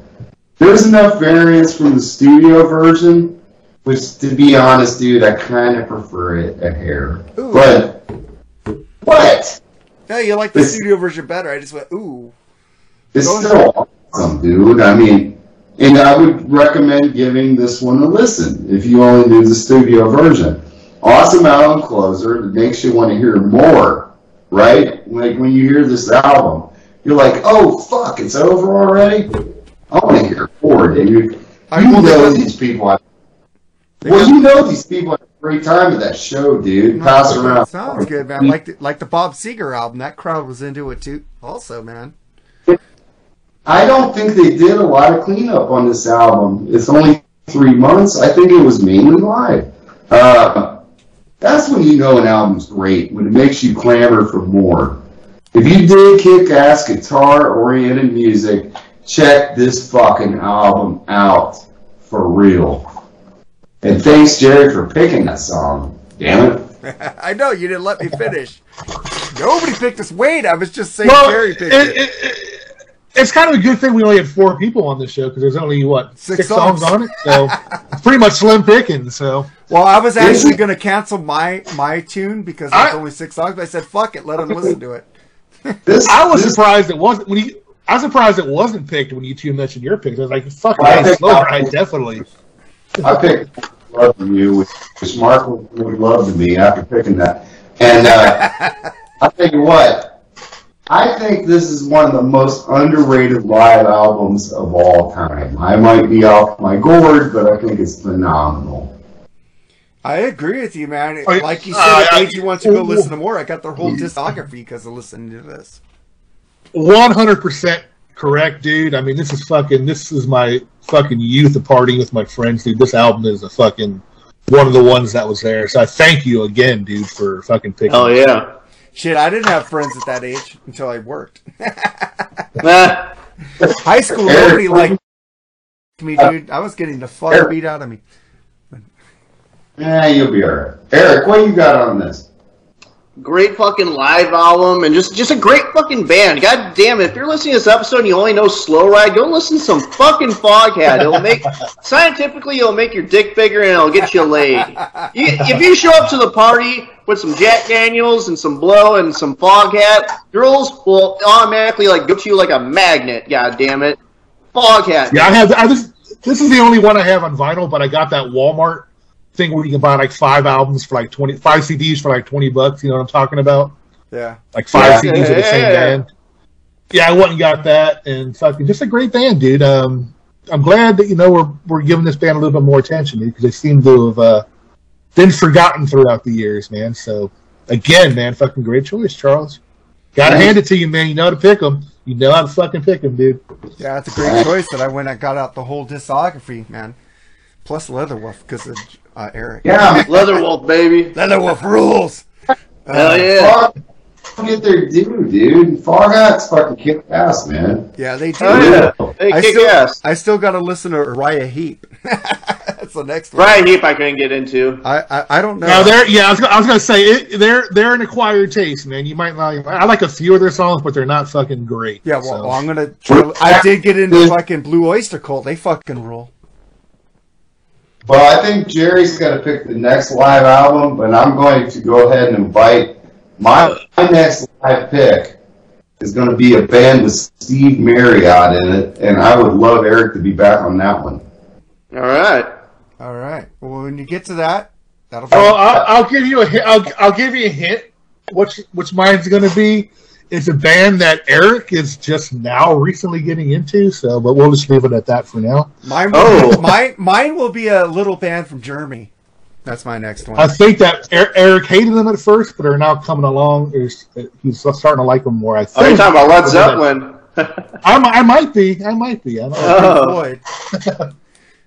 I: there's enough variance from the studio version, which, to be honest, dude, I kind of prefer it a hair.
G: Ooh.
I: But what?
G: Yeah, you like the
I: This-
G: studio version better. I just went, ooh.
I: It's
G: Go
I: still awesome, dude. I mean, and I would recommend giving this one a listen if you only knew the studio version. Awesome album closer that makes you want to hear more, right? Like when you hear this album, you're like, oh fuck, it's over already. I want to hear more, dude.
G: I-
I: You
G: well,
I: know these people. Well,
G: got-
I: you know these people great time at that show, dude. Pass around.
G: Sounds good, man. Like the, like the Bob Seger album, that crowd was into it too. Also, man.
I: I don't think they did a lot of cleanup on this album. It's only three months. I think it was mainly live. Uh, that's when you know an album's great, when it makes you clamor for more. If you dig kick-ass guitar-oriented music, check this fucking album out for real. And thanks, Jerry, for picking that song. Damn it.
G: I know you didn't let me finish. Nobody picked this. Wait, I was just saying
E: Well,
G: Jerry picked it.
E: it, it, it's kind of a good thing we only had four people on this show because there's only what
G: Six
E: six, songs.
G: songs.
E: on it, so it's pretty much slim picking. So
G: Well, I was actually going to cancel my my tune because
E: I-
G: there's only six songs. But I said, "Fuck it, let them listen to it."
I: This,
E: I was
I: this-
E: surprised it wasn't when you. I was surprised it wasn't picked when you two mentioned your picks. I was like, "Fuck,
I: Well, I
E: man, slow
I: out-
E: ride, definitely."
I: I picked Love from You, which, which Mark would would love to me after picking that. And uh, I'll tell you what, I think this is one of the most underrated live albums of all time. I might be off my gourd, but I think it's phenomenal.
G: I agree with you, man.
E: Oh,
G: Like you said,
E: uh,
G: it made you want to go
E: ooh.
G: listen to more. I got their whole discography because of listening to this.
E: One hundred percent correct, dude. I mean, this is fucking. This is my fucking youth of partying with my friends, dude. This album is a fucking one of the ones that was there. So I thank you again, dude, for fucking picking.
H: Oh yeah.
G: Shit, I didn't have friends at that age until I worked. High school, nobody liked me, uh, dude. I was getting the fuck beat out of me.
I: Yeah, you'll be alright. Eric, what you got on this?
H: Great fucking live album and just just a great fucking band. God damn it! If you're listening to this episode and you only know Slow Ride, go listen to some fucking Foghat. It'll make scientifically it'll make your dick bigger and it'll get you laid. You, if you show up to the party with some Jack Daniels and some blow and some Foghat, girls will automatically like go to you like a magnet. God damn it, Foghat.
E: Yeah, I have. I this this is the only one I have on vinyl, but I got that Walmart thing where you can buy like five albums for like twenty five CDs for like twenty bucks. You know what I'm talking about?
G: Yeah.
E: Like five
I: Yeah.
E: CDs of the same
H: Yeah.
E: band. Yeah, I went and got that, and fucking just a great band, dude. Um, I'm glad that you know we're we're giving this band a little bit more attention, because they seem to have uh, been forgotten throughout the years, man. So again, man, fucking great choice, Charles. Gotta hand it to you, man. You know how to pick them. You know how to fucking pick them, dude.
G: Yeah, that's a great choice that I went and got out the whole discography, man. Plus Leatherwolf because of uh, Eric.
I: Yeah,
H: Leatherwolf, baby.
G: Leatherwolf rules.
H: Hell yeah.
I: Fog get their due, dude. Foghat's fucking kick ass, man.
G: Yeah, they do.
H: Oh yeah. Hey,
G: I
H: kick
G: still,
H: ass.
G: I still got to listen to Uriah Heep. That's the next one.
H: Uriah Heep, I couldn't get into.
G: I, I I don't know.
E: Now they're yeah, I was, gonna- I was gonna say it, they're they're an acquired taste, man. You might not. I like a few of their songs, but they're not fucking great.
G: yeah, well,
E: so.
G: well, I'm gonna. Try, I did get into fucking Blue Oyster Cult. They fucking rule.
I: Well, I think Jerry's going to pick the next live album, but I'm going to go ahead and invite my, my next live pick is going to be a band with Steve Marriott in it, and I would love Eric to be back on that one.
H: All right.
G: All right. Well, when you get to that, that'll be.
E: Well, I'll, I'll give you a hint. I'll, I'll give you a hint. Which which mine's going to be? It's a band that Eric is just now recently getting into. So, but we'll just leave it at that for now.
G: Mine will,
H: Oh.
G: mine, mine will be a little band from Germany. That's my next one.
E: I think that Er- Eric hated them at first, but are now coming along. There's- He's starting to like them more. I think.
H: Oh, you're talking about Led Zeppelin.
E: I, mi- I might be. I might be. I don't know.
H: Oh.
G: Floyd.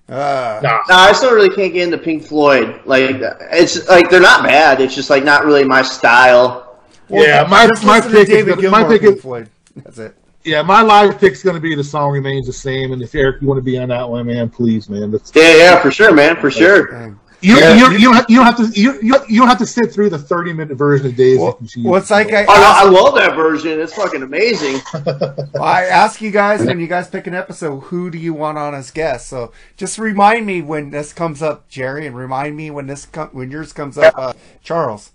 G: uh,
E: Nah.
H: No, I still really can't get into Pink Floyd. Like, it's like they're not bad. It's just like not really my style.
G: Well,
E: Yeah, my- my pick is
G: David
E: gonna- my pick is-
G: Floyd. That's it.
E: Yeah, my live pick's going to be the song remains the same. And if Eric, you want to be on that one, man, please, man. That's,
H: Yeah, yeah, for sure, man, for sure.
E: You,
I: Yeah.
E: you, you, don't have, you don't have to you, you, you don't have to sit through the thirty minute version of Dazed.
G: Well,
E: and Confused.
G: well, it's like I,
H: Oh, no, I love that version. It's fucking amazing.
G: I ask you guys when you guys pick an episode, who do you want on as guest? So just remind me when this comes up, Jerry, and remind me when this com- when yours comes up, uh, Charles,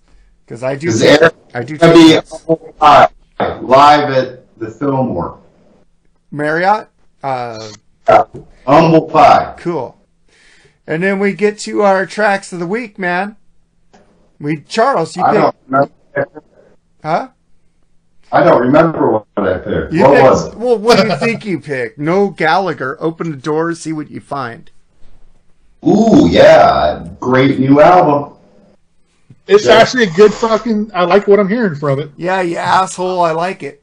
G: because I do
I: Is Eric
G: I do
I: to be
G: take
I: live, at the Fillmore.
G: Marriott. Uh,
I: Humble Pie.
G: cool. And then we get to our tracks of the week, man. We Charles, you
I: I
G: huh?
I: I don't remember what I picked.
G: You
I: what
G: picked-
I: was it?
G: Well, what do you think you picked? Noel Gallagher. Open the doors, see what you find.
I: Ooh, yeah, great new album.
E: It's
I: Yeah.
E: actually a good fucking. I like what I'm hearing from it.
G: Yeah, you asshole. I like it.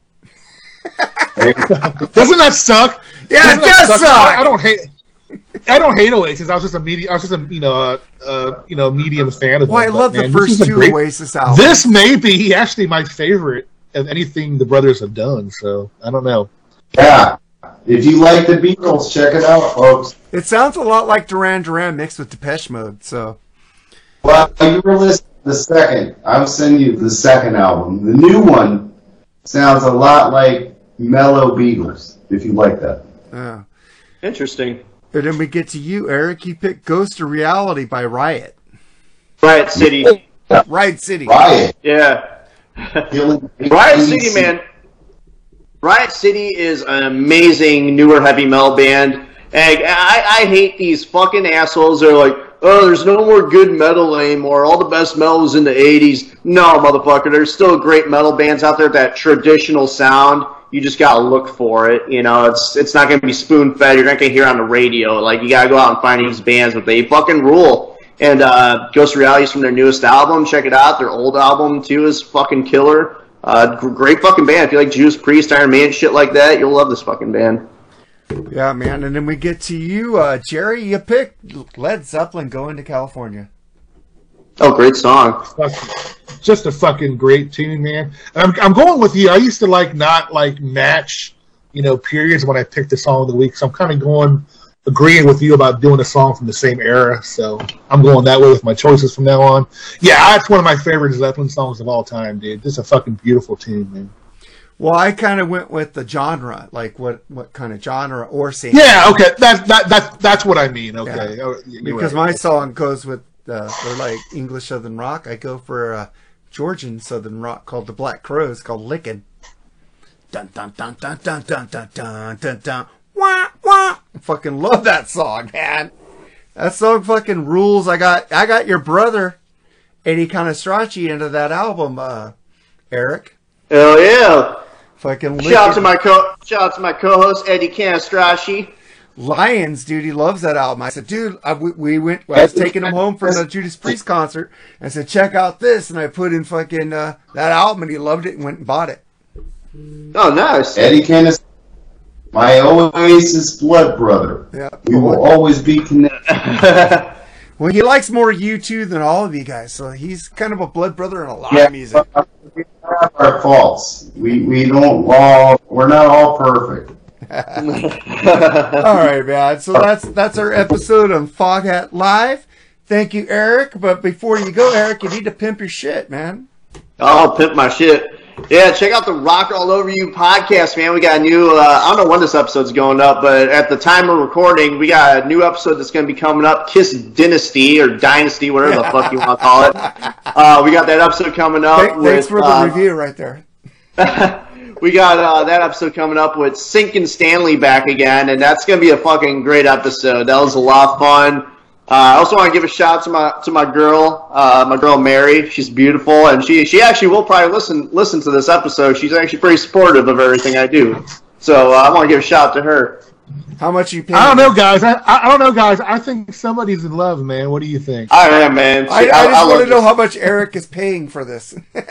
E: Doesn't that suck?
G: Yeah, it
E: Doesn't that
G: does suck.
E: I, I don't hate. I don't hate Oasis. I was just a medium. I was just a you know uh, uh, you know medium fan of.
G: Well, I love
E: but,
G: the first two
E: great-
G: Oasis albums.
E: This may be actually my favorite of anything the brothers have done. So I don't know.
I: Yeah. If you like the Beatles, check it out, folks.
G: It sounds a lot like Duran Duran mixed with Depeche Mode. So
I: Well, you were listening to the second. I'm sending you the second album. The new one sounds a lot like mellow Beatles, if you like that.
G: yeah.
H: Interesting.
G: And then we get to you, Eric. You picked "Ghost of Reality" by Riot.
H: Riot City.
G: Riot City.
I: Riot.
H: Yeah. Riot City, man. Riot City is an amazing newer heavy metal band. And I, I hate these fucking assholes. They're like, oh, there's no more good metal anymore. All the best metal was in the 80s. No, motherfucker. There's still great metal bands out there, that traditional sound. You just gotta look for it. You know, it's it's not gonna be spoon fed. You're not gonna hear on the radio. Like, you gotta go out and find these bands, but they fucking rule. And uh, Ghost Reality is from their newest album. Check it out. Their old album, too, is fucking killer. Uh, great fucking band. If you like Judas Priest, Iron Man, shit like that, you'll love this fucking band.
G: Yeah, man. And then we get to you, uh, Jerry. You picked Led Zeppelin "Going to California."
H: Oh, great song.
E: Just a fucking great tune, man. And I'm, I'm going with you. I used to like not like match, you know, periods when I picked the song of the week. So I'm kind of going agreeing with you about doing a song from the same era. So I'm going that way with my choices from now on. Yeah, that's one of my favorite Zeppelin songs of all time, dude. Just a fucking beautiful tune, man.
G: Well, I kind of went with the genre, like what what kind of genre or scene.
E: Yeah, okay, that that that that's what I mean. Okay,
G: Yeah.
E: Oh,
G: Because
E: right.
G: my song goes with uh, they're like English Southern rock. I go for uh, Georgian Southern rock called the Black Crowes, called Lickin'. Dun dun dun dun dun dun dun dun dun dun. Wah wah. I fucking love that song, man. That song fucking rules. I got I got your brother Eddie Canastracci into that album, uh, Eric.
H: Hell yeah.
G: Fucking
H: Shout out to my co shout out to my co-host Eddie Canastracci.
G: Lions, dude, he loves that album. I said, dude, I, we, we went. I was taking him home from the Judas Priest concert. And I said, check out this, and I put in fucking uh, that album, and he loved it and went and bought it.
H: Oh, nice.
I: Eddie Kenneth, my Oasis blood brother.
G: Yeah.
I: We will always be connected.
G: Well, he likes more U2 than all of you guys, so he's kind of a blood brother in a lot
I: Yeah,
G: of music.
I: but we have our faults. We we don't all. We're not all perfect.
G: all right, man. So that's that's our episode on Foghat Live. Thank you, Eric. But before you go, Eric, you need to pimp your shit, man.
H: I'll pimp my shit. Yeah, check out the Rock All Over You podcast, man. We got a new, uh, I don't know when this episode's going up, but at the time of recording, we got a new episode that's going to be coming up Kiss Dynasty or Dynasty, whatever the fuck you want to call it. Uh, we got that episode coming up.
G: Thank-
H: with,
G: thanks for the
H: uh,
G: review right there.
H: we got uh, that episode coming up with Sink and Stanley back again, and that's going to be a fucking great episode. That was a lot of fun. Uh, I also want to give a shout out to my to my girl, uh, my girl Mary. She's beautiful, and she she actually will probably listen listen to this episode. She's actually pretty supportive of everything I do. So uh, I want to give a shout out to her.
G: How much you pay?
E: I don't know, guys. I, I I don't know, guys. I think somebody's in love, man. What do you think?
H: I am, man.
G: I, I
H: I- I
G: just want
H: love
G: to know
H: this.
G: how much Eric is paying for this.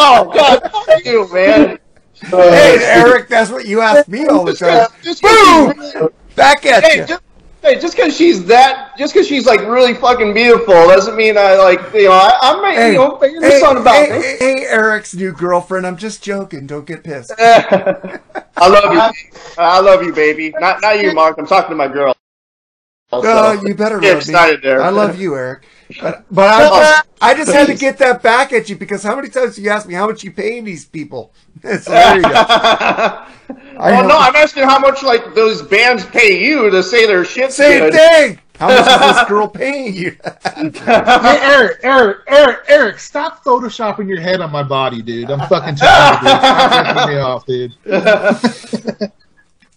H: Oh God, fuck you, man.
G: hey, Eric, that's what you ask me all the time.
H: Just
G: Boom! Back at
H: Hey,
G: you.
H: just, hey, just because she's that, just because she's like really fucking beautiful, doesn't mean I like, you know, I, I'm making,
G: Hey,
H: you know, making
G: hey,
H: song about
G: hey, hey, hey, Eric's new girlfriend. I'm just joking. Don't get pissed.
H: I love you. I love you, baby. Not, not you, Mark. I'm talking to my girl.
G: Oh, you better
H: Get excited there.
G: I love you, Eric. But, uh, but I, uh, I just had to get that back at you because how many times do you ask me how much you paying these people? so there you go. I
H: well,
G: know.
H: no, I'm asking how much like those bands pay you to say their shit.
G: Same
H: good.
G: thing. How much is this girl paying you?
E: hey, Eric, Eric, Eric, Eric, stop photoshopping your head on my body, dude. I'm fucking tired, dude. Stop me off, dude.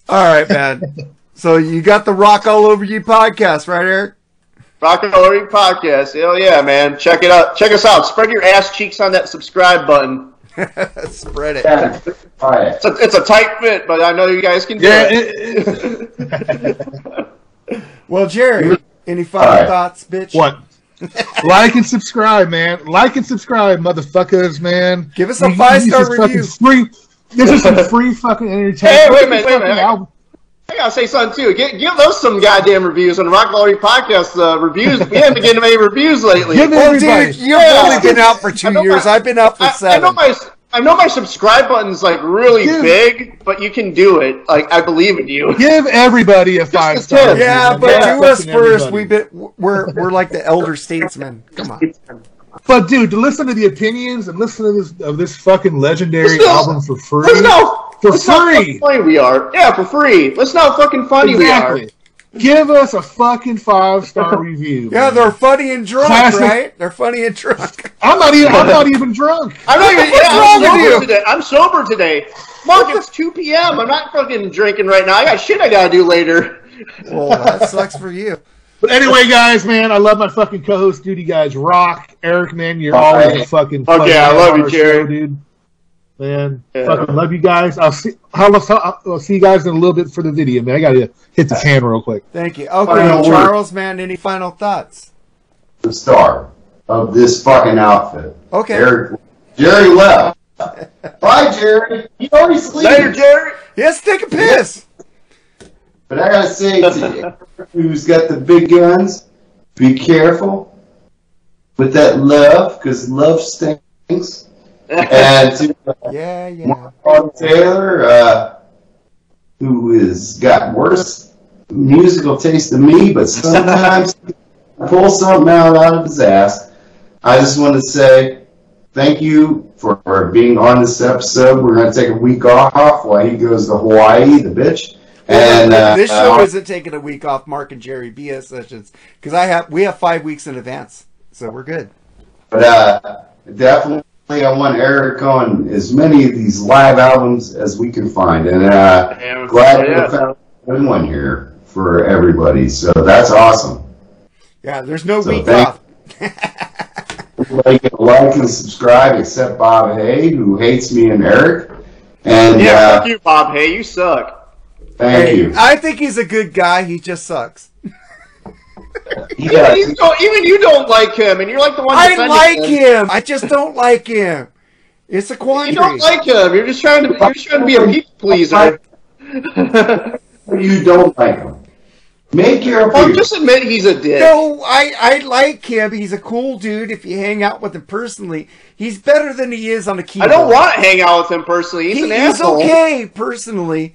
G: All right, man. So you got the Rock All Over You podcast, right, Eric?
H: Rock and Roll Podcast. Hell yeah, man. Check it out. Check us out. Spread your ass cheeks on that subscribe button.
G: Spread it.
I: Yeah, try.
H: It's a, it's a tight fit, but I know you guys can do
E: Yeah,
H: it.
E: it, it,
G: Well, Jerry, any final
I: All right.
G: thoughts, bitch?
E: what? like and subscribe, man. Like and subscribe, motherfuckers, man.
G: Give us a five-star
E: this
G: review.
E: Free, This is some free fucking entertainment.
H: Hey, wait a minute, wait a minute.
E: Album-
H: I gotta say something too. Give, give those some goddamn reviews on the Rock Quality Podcast. Uh, reviews. We haven't been getting any reviews lately.
E: Give
G: Well,
E: everybody.
G: dude, you've
H: Yeah.
G: only been out for two years.
H: my-
G: I've been out for
H: I, I know my I know my subscribe button's like really
E: Give-
H: big, but you can do it. Like I believe in you.
E: Give everybody a five star.
H: tip.
G: yeah, but
H: Yeah.
G: do us first.
E: everybody.
G: We've been we're we're like the elder statesmen. Come on.
E: But dude, to listen to the opinions and listen to this of this fucking legendary
H: Listen-
E: album for free.
H: Let's know.
E: For
H: let's
E: free.
H: fucking funny we are. Yeah, for free. Let's not fucking funny
E: Exactly.
H: we are.
E: Give us a fucking five star review.
G: Yeah, they're funny and drunk,
E: Classic.
G: right? They're funny and drunk.
E: I'm not even. I'm not even drunk.
H: I'm not even.
G: What's
H: yeah,
G: wrong
H: I'm
G: with
H: sober
G: you?
H: today. I'm sober today. Mark, it's 2 p.m. I'm not fucking drinking right now. I got shit I gotta do later.
G: Well, that sucks for you.
E: But anyway, guys, man, I love my fucking co-host, dude. You guys rock. Eric, man, you're
I: Bye.
E: always a fucking.
H: Oh, okay,
E: fun
H: I love you, Jerry.
E: show, dude. Man,
H: Yeah.
E: fucking love you guys. I'll see. I'll, I'll, I'll see you guys in a little bit for the video, man. I gotta hit the can real quick.
G: Thank you. Okay,
I: Final word.
G: Charles, man, any final thoughts?
I: The star of this fucking outfit.
G: Okay.
I: Eric, Jerry left. Bye, Jerry. He already sleeps.
H: Later, Jerry.
G: Yes, take a piss.
I: But I gotta say to everyone who's got the big guns, be careful with that love, because love stinks. And to
G: Yeah, yeah.
I: Mark Taylor, uh, who has got worse musical taste than me, but sometimes pull something out out of his ass. I just want to say thank you for, for being on this episode. We're going to take a week off while he goes to Hawaii, the bitch. And uh,
G: this show
I: uh,
G: isn't taking a week off Mark and Jerry BS sessions because I have we have five weeks in advance, so we're good.
I: But uh, definitely, I want Eric on as many of these live albums as we can find, and uh,
H: Yeah,
I: glad
H: yeah.
I: we found one one here for everybody. So that's awesome.
G: Yeah, there's no
I: So
G: week
I: thank-
G: off.
I: Everybody can like and subscribe except Bob Hay, who hates me and Eric. And
H: Yeah,
I: uh,
H: fuck you, Bob. Hay. you suck.
I: thank
G: Hey,
I: you.
G: I think he's a good guy. He just sucks.
I: He
H: Even
I: does.
H: you, don't, even you don't like him, and you're like the one.
G: I like him. I just don't like him. It's a quandary.
H: You
G: quandary.
H: don't like him. You're just trying to. You're just trying to be a people pleaser.
I: You don't like him. Make your
H: Well,
I: appeal.
H: just admit he's a dick.
G: No, I, I like him. He's a cool dude. If you hang out with him personally, he's better than he is on the
H: key.
G: I
H: don't want to hang out with him personally. He's
G: He-
H: an
G: he's
H: asshole.
G: okay personally.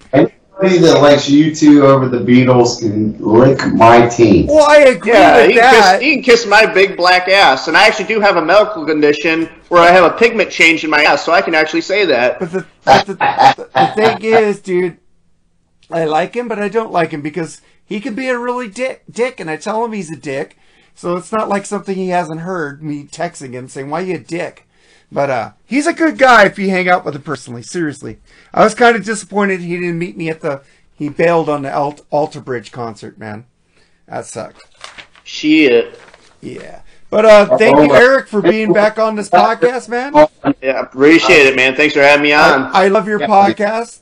I: Anybody that likes U2 over the Beatles can lick my teeth.
G: Well, I agree
H: Yeah,
G: with
H: he can,
G: that.
H: kiss, he can kiss my big black ass, and I actually do have a medical condition where I have a pigment change in my ass, so I can actually say that.
G: But the, but the, the, the thing is, dude, I like him, but I don't like him because he can be a really dick, dick, and I tell him he's a dick. So it's not like something he hasn't heard me texting him saying, "Why you a dick?" But uh, he's a good guy if you hang out with him personally. Seriously, I was kind of disappointed he didn't meet me at the. He bailed on the Alt- Alter Bridge concert, man. That sucked.
H: Shit.
G: Yeah. But uh, thank you, Eric, for being back on this podcast, man.
H: Yeah, appreciate it, man. Thanks for having me on.
G: I, I love your podcast.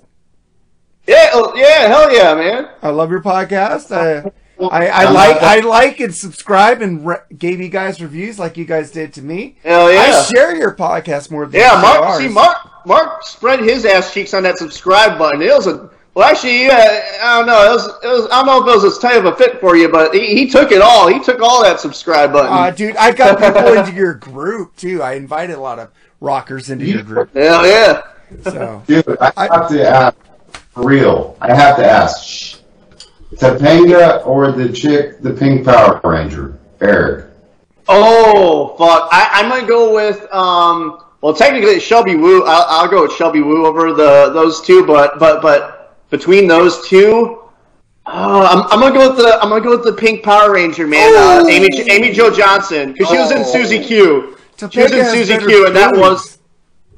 H: yeah, oh, yeah, hell yeah, man.
G: I love your podcast. Uh, I, I like I like and subscribe and re- gave you guys reviews like you guys did to me.
H: Hell yeah.
G: I share your podcast more than
H: Yeah, Mark.
G: ours.
H: See, Mark. Mark spread his ass cheeks on that subscribe button. It was a. Well, actually, yeah, I don't know. It was, it was. I don't know if it was as tight of a fit for you, but he, he took it all. He took all that subscribe button.
G: Uh, dude, I got people into your group too. I invited a lot of rockers into your group.
H: Hell yeah.
G: So
I: Dude, I have to ask, for real, I have to ask, shh, Topanga or the chick, the pink Power Ranger, Eric?
H: Oh fuck! I, I'm gonna go with um. Well, technically, it's Shelby Woo. I'll, I'll go with Shelby Woo over the those two, but but but between those two, oh, I'm, I'm gonna go with the I'm gonna go with the Pink Power Ranger man, uh, Amy Amy Jo Johnson, because she was in
G: Oh.
H: Susie Q. She was in
G: has
H: Susie Q, and that was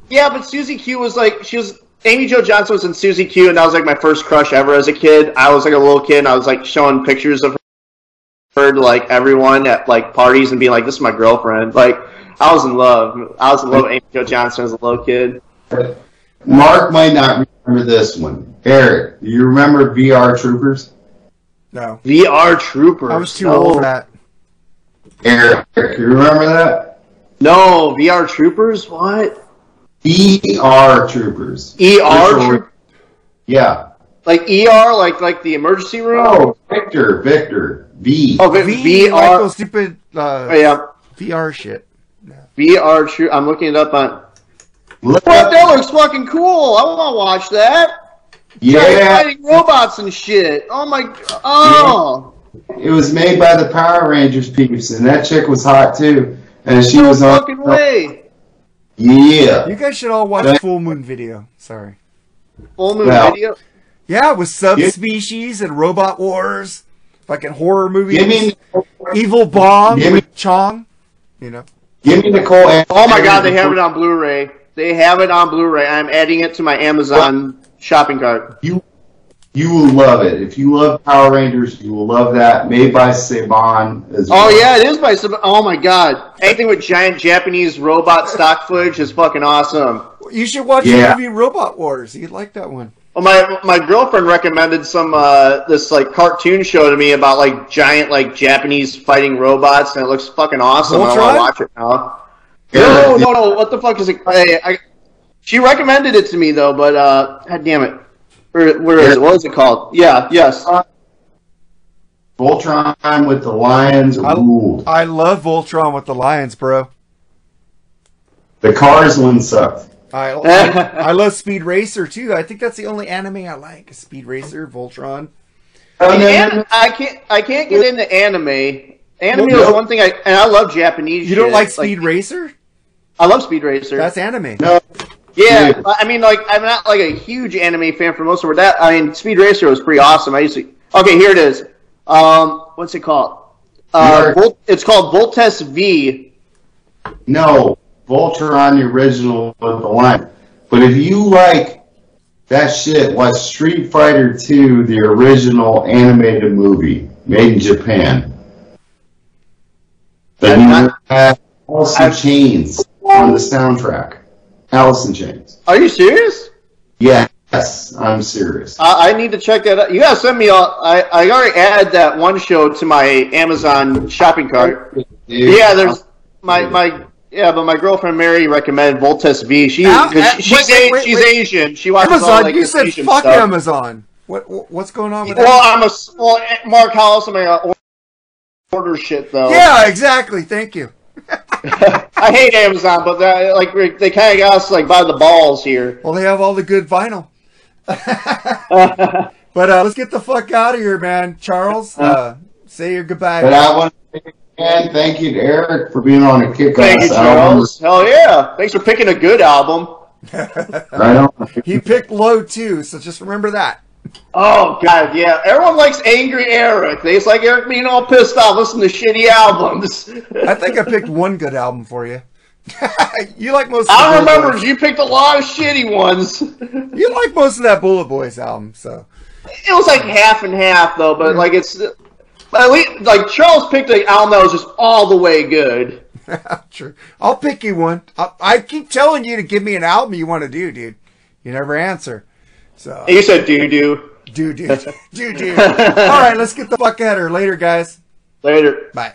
H: yeah, but Susie Q was like she was Amy Jo Johnson was in Susie Q, and that was like my first crush ever as a kid. I was like a little kid, and I was like showing pictures of her to like everyone at like parties and being like, "This is my girlfriend." Like I was in love. I was in love with Amy Jo Johnson as a little kid.
I: Mark might not remember this one. Eric, do you remember VR Troopers?
G: no,
H: VR Troopers.
G: I was too
H: no.
G: old for that.
I: Eric, you remember that?
H: No VR Troopers. What?
I: ER troopers.
H: ER
I: Visual-
H: troop-
I: Yeah.
H: Like ER, like like the emergency room.
I: Oh, Victor, Victor, V.
H: Oh, V-
G: V, like
H: VR.
G: those stupid uh,
H: Oh, yeah,
G: VR shit.
H: VR troop. I'm looking it up on.
I: Look
H: What?
I: up-
H: That looks fucking cool. I want to watch that. Giant
I: yeah,
H: fighting robots and shit. Oh my. Oh.
I: it was made by the Power Rangers peeps, and that chick was hot too. And she
H: No
I: was on.
H: fucking way.
I: Yeah.
G: You guys should all watch Full Moon Video. Sorry.
H: Full moon
I: Well.
H: video.
G: Yeah, with subspecies and robot wars, fucking horror movies,
I: Give me,
G: Evil Bong
I: Give me-
G: with Chong. You know,
I: give me Nicole.
H: Oh my god, they have it on Blu-ray. They have it on Blu-ray. I'm adding it to my Amazon shopping cart.
I: You, you will love it. If you love Power Rangers, you will love that. Made by Saban as well.
H: Oh yeah, it is by some. Oh my god, anything with giant Japanese robot stock footage is fucking awesome.
G: you should watch
I: Yeah.
G: the movie Robot Wars. You'd like that one.
H: Well, my my girlfriend recommended some uh, this like cartoon show to me about like giant like Japanese fighting robots, and it looks fucking awesome. and I want
G: Voltron?
H: to watch it now.
I: Yeah,
H: No,
I: yeah.
H: no, no. What the fuck is it? I, I, she recommended it to me though, but uh, god damn it, where, where is it? What is it called? Yeah, yes.
I: Uh, Voltron with the Lions
G: I,
I: ruled.
G: I love Voltron with the Lions, bro.
I: The Cars one sucked.
G: I, I I love Speed Racer too. I think that's the only anime I like. Speed Racer, Voltron.
I: Oh,
H: The
I: no, no,
H: an-
I: no.
H: I can't. I can't get into anime. Anime
I: Nope.
H: is one thing I and I love Japanese.
G: You don't
H: shit.
G: like Speed Racer?
H: I love Speed Racer.
G: That's anime.
I: No.
H: Yeah,
I: Dude.
H: I mean, like I'm not like a huge anime fan for most of it. That I mean, Speed Racer was pretty awesome. I used to. Okay, here it is. Um, what's it called? Uh, Volt, it's called Voltes V.
I: No, Voltron the original the line. But if you like that shit, watch Street Fighter 2, the original animated movie made in Japan. The new
H: not-
I: had Alice
H: I've-
I: Chains on the soundtrack. Alice in Chains.
H: Are you serious?
I: Yes, I'm serious.
H: I, I need to check that out. You gotta send me. All, I I already added that one show to my Amazon shopping cart. Yeah, there's my my yeah, but my girlfriend Mary recommended Voltes V. She,
G: Now-
H: 'cause
G: uh,
H: she's
G: wait, wait,
H: a-
G: wait,
H: she's
G: wait.
H: Asian. She watches all
G: Amazon,
H: like
G: you said
H: Asian
G: fuck
H: stuff.
G: Amazon. What, what what's going on with
H: Well,
G: that?
H: I'm a well, Mark. How else am I gonna order shit though?
G: Yeah, exactly. Thank you.
H: I hate Amazon, but that, like they kind of got us like by the balls here.
G: Well, they have all the good vinyl. But uh, let's get the fuck out of here, man. Charles, uh, say your goodbye.
I: But I want to again thank you to Eric for being on a kick
H: Thank you,
I: ass album.
H: Charles. Hell yeah! Thanks for picking a good album.
I: Right on.
G: he picked low too, so just remember that.
H: Oh god, yeah. Everyone likes angry Eric. They just like Eric being all pissed off, listening to shitty albums.
G: I think I picked one good album for you. you like most. Of the
H: I remember
G: Boys.
H: you picked a lot of shitty ones.
G: You like most of that Bullet Boys album, so
H: It was like half and half though, but like it's at least like Charles picked an album that was just all the way good.
G: true. I'll pick you one. I, I keep telling you to give me an album you want to do, dude. You never answer. So
H: you said doo doo.
G: do do do do. All right, let's get the fuck out of here. Later, guys.
H: Later.
G: Bye.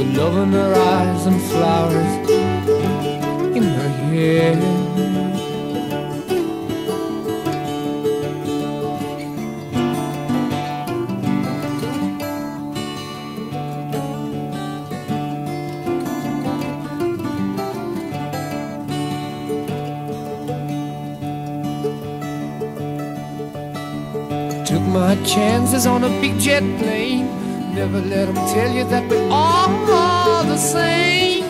K: with love in her eyes and flowers in her hair. Took my chances on a big jet plane. Never let them tell you that we're all the same.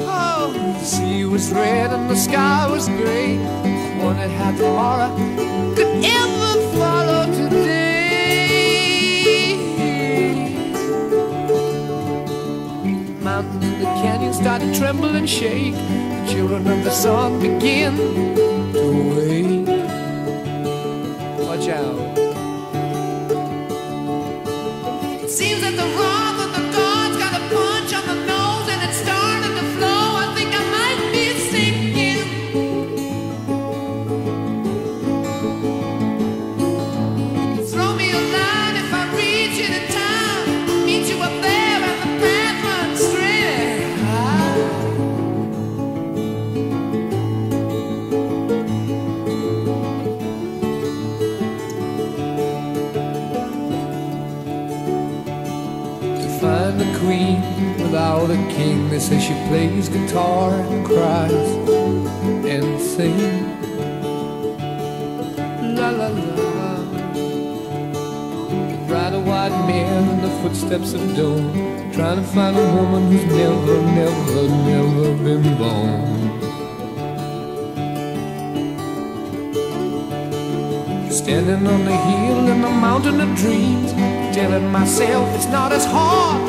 K: Oh, the sea was red and the sky was gray. Wondered how tomorrow could ever follow today. The mountains and the canyon start to tremble and shake. The children of the sun begin dreams, telling myself it's not as hard,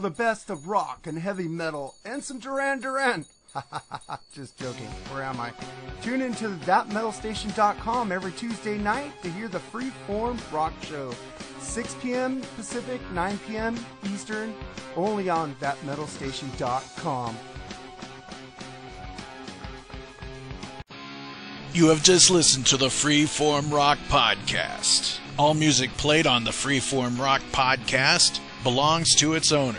G: for the best of rock and heavy metal and some Duran Duran. Just joking. Where am I? Tune into thatmetalstation.com every Tuesday night to hear the Freeform Rock Show. 6 p.m. Pacific, 9 p.m. Eastern, only on thatmetalstation.com.
L: You have just listened to the Freeform Rock Podcast. All music played on the Freeform Rock Podcast belongs to its owner.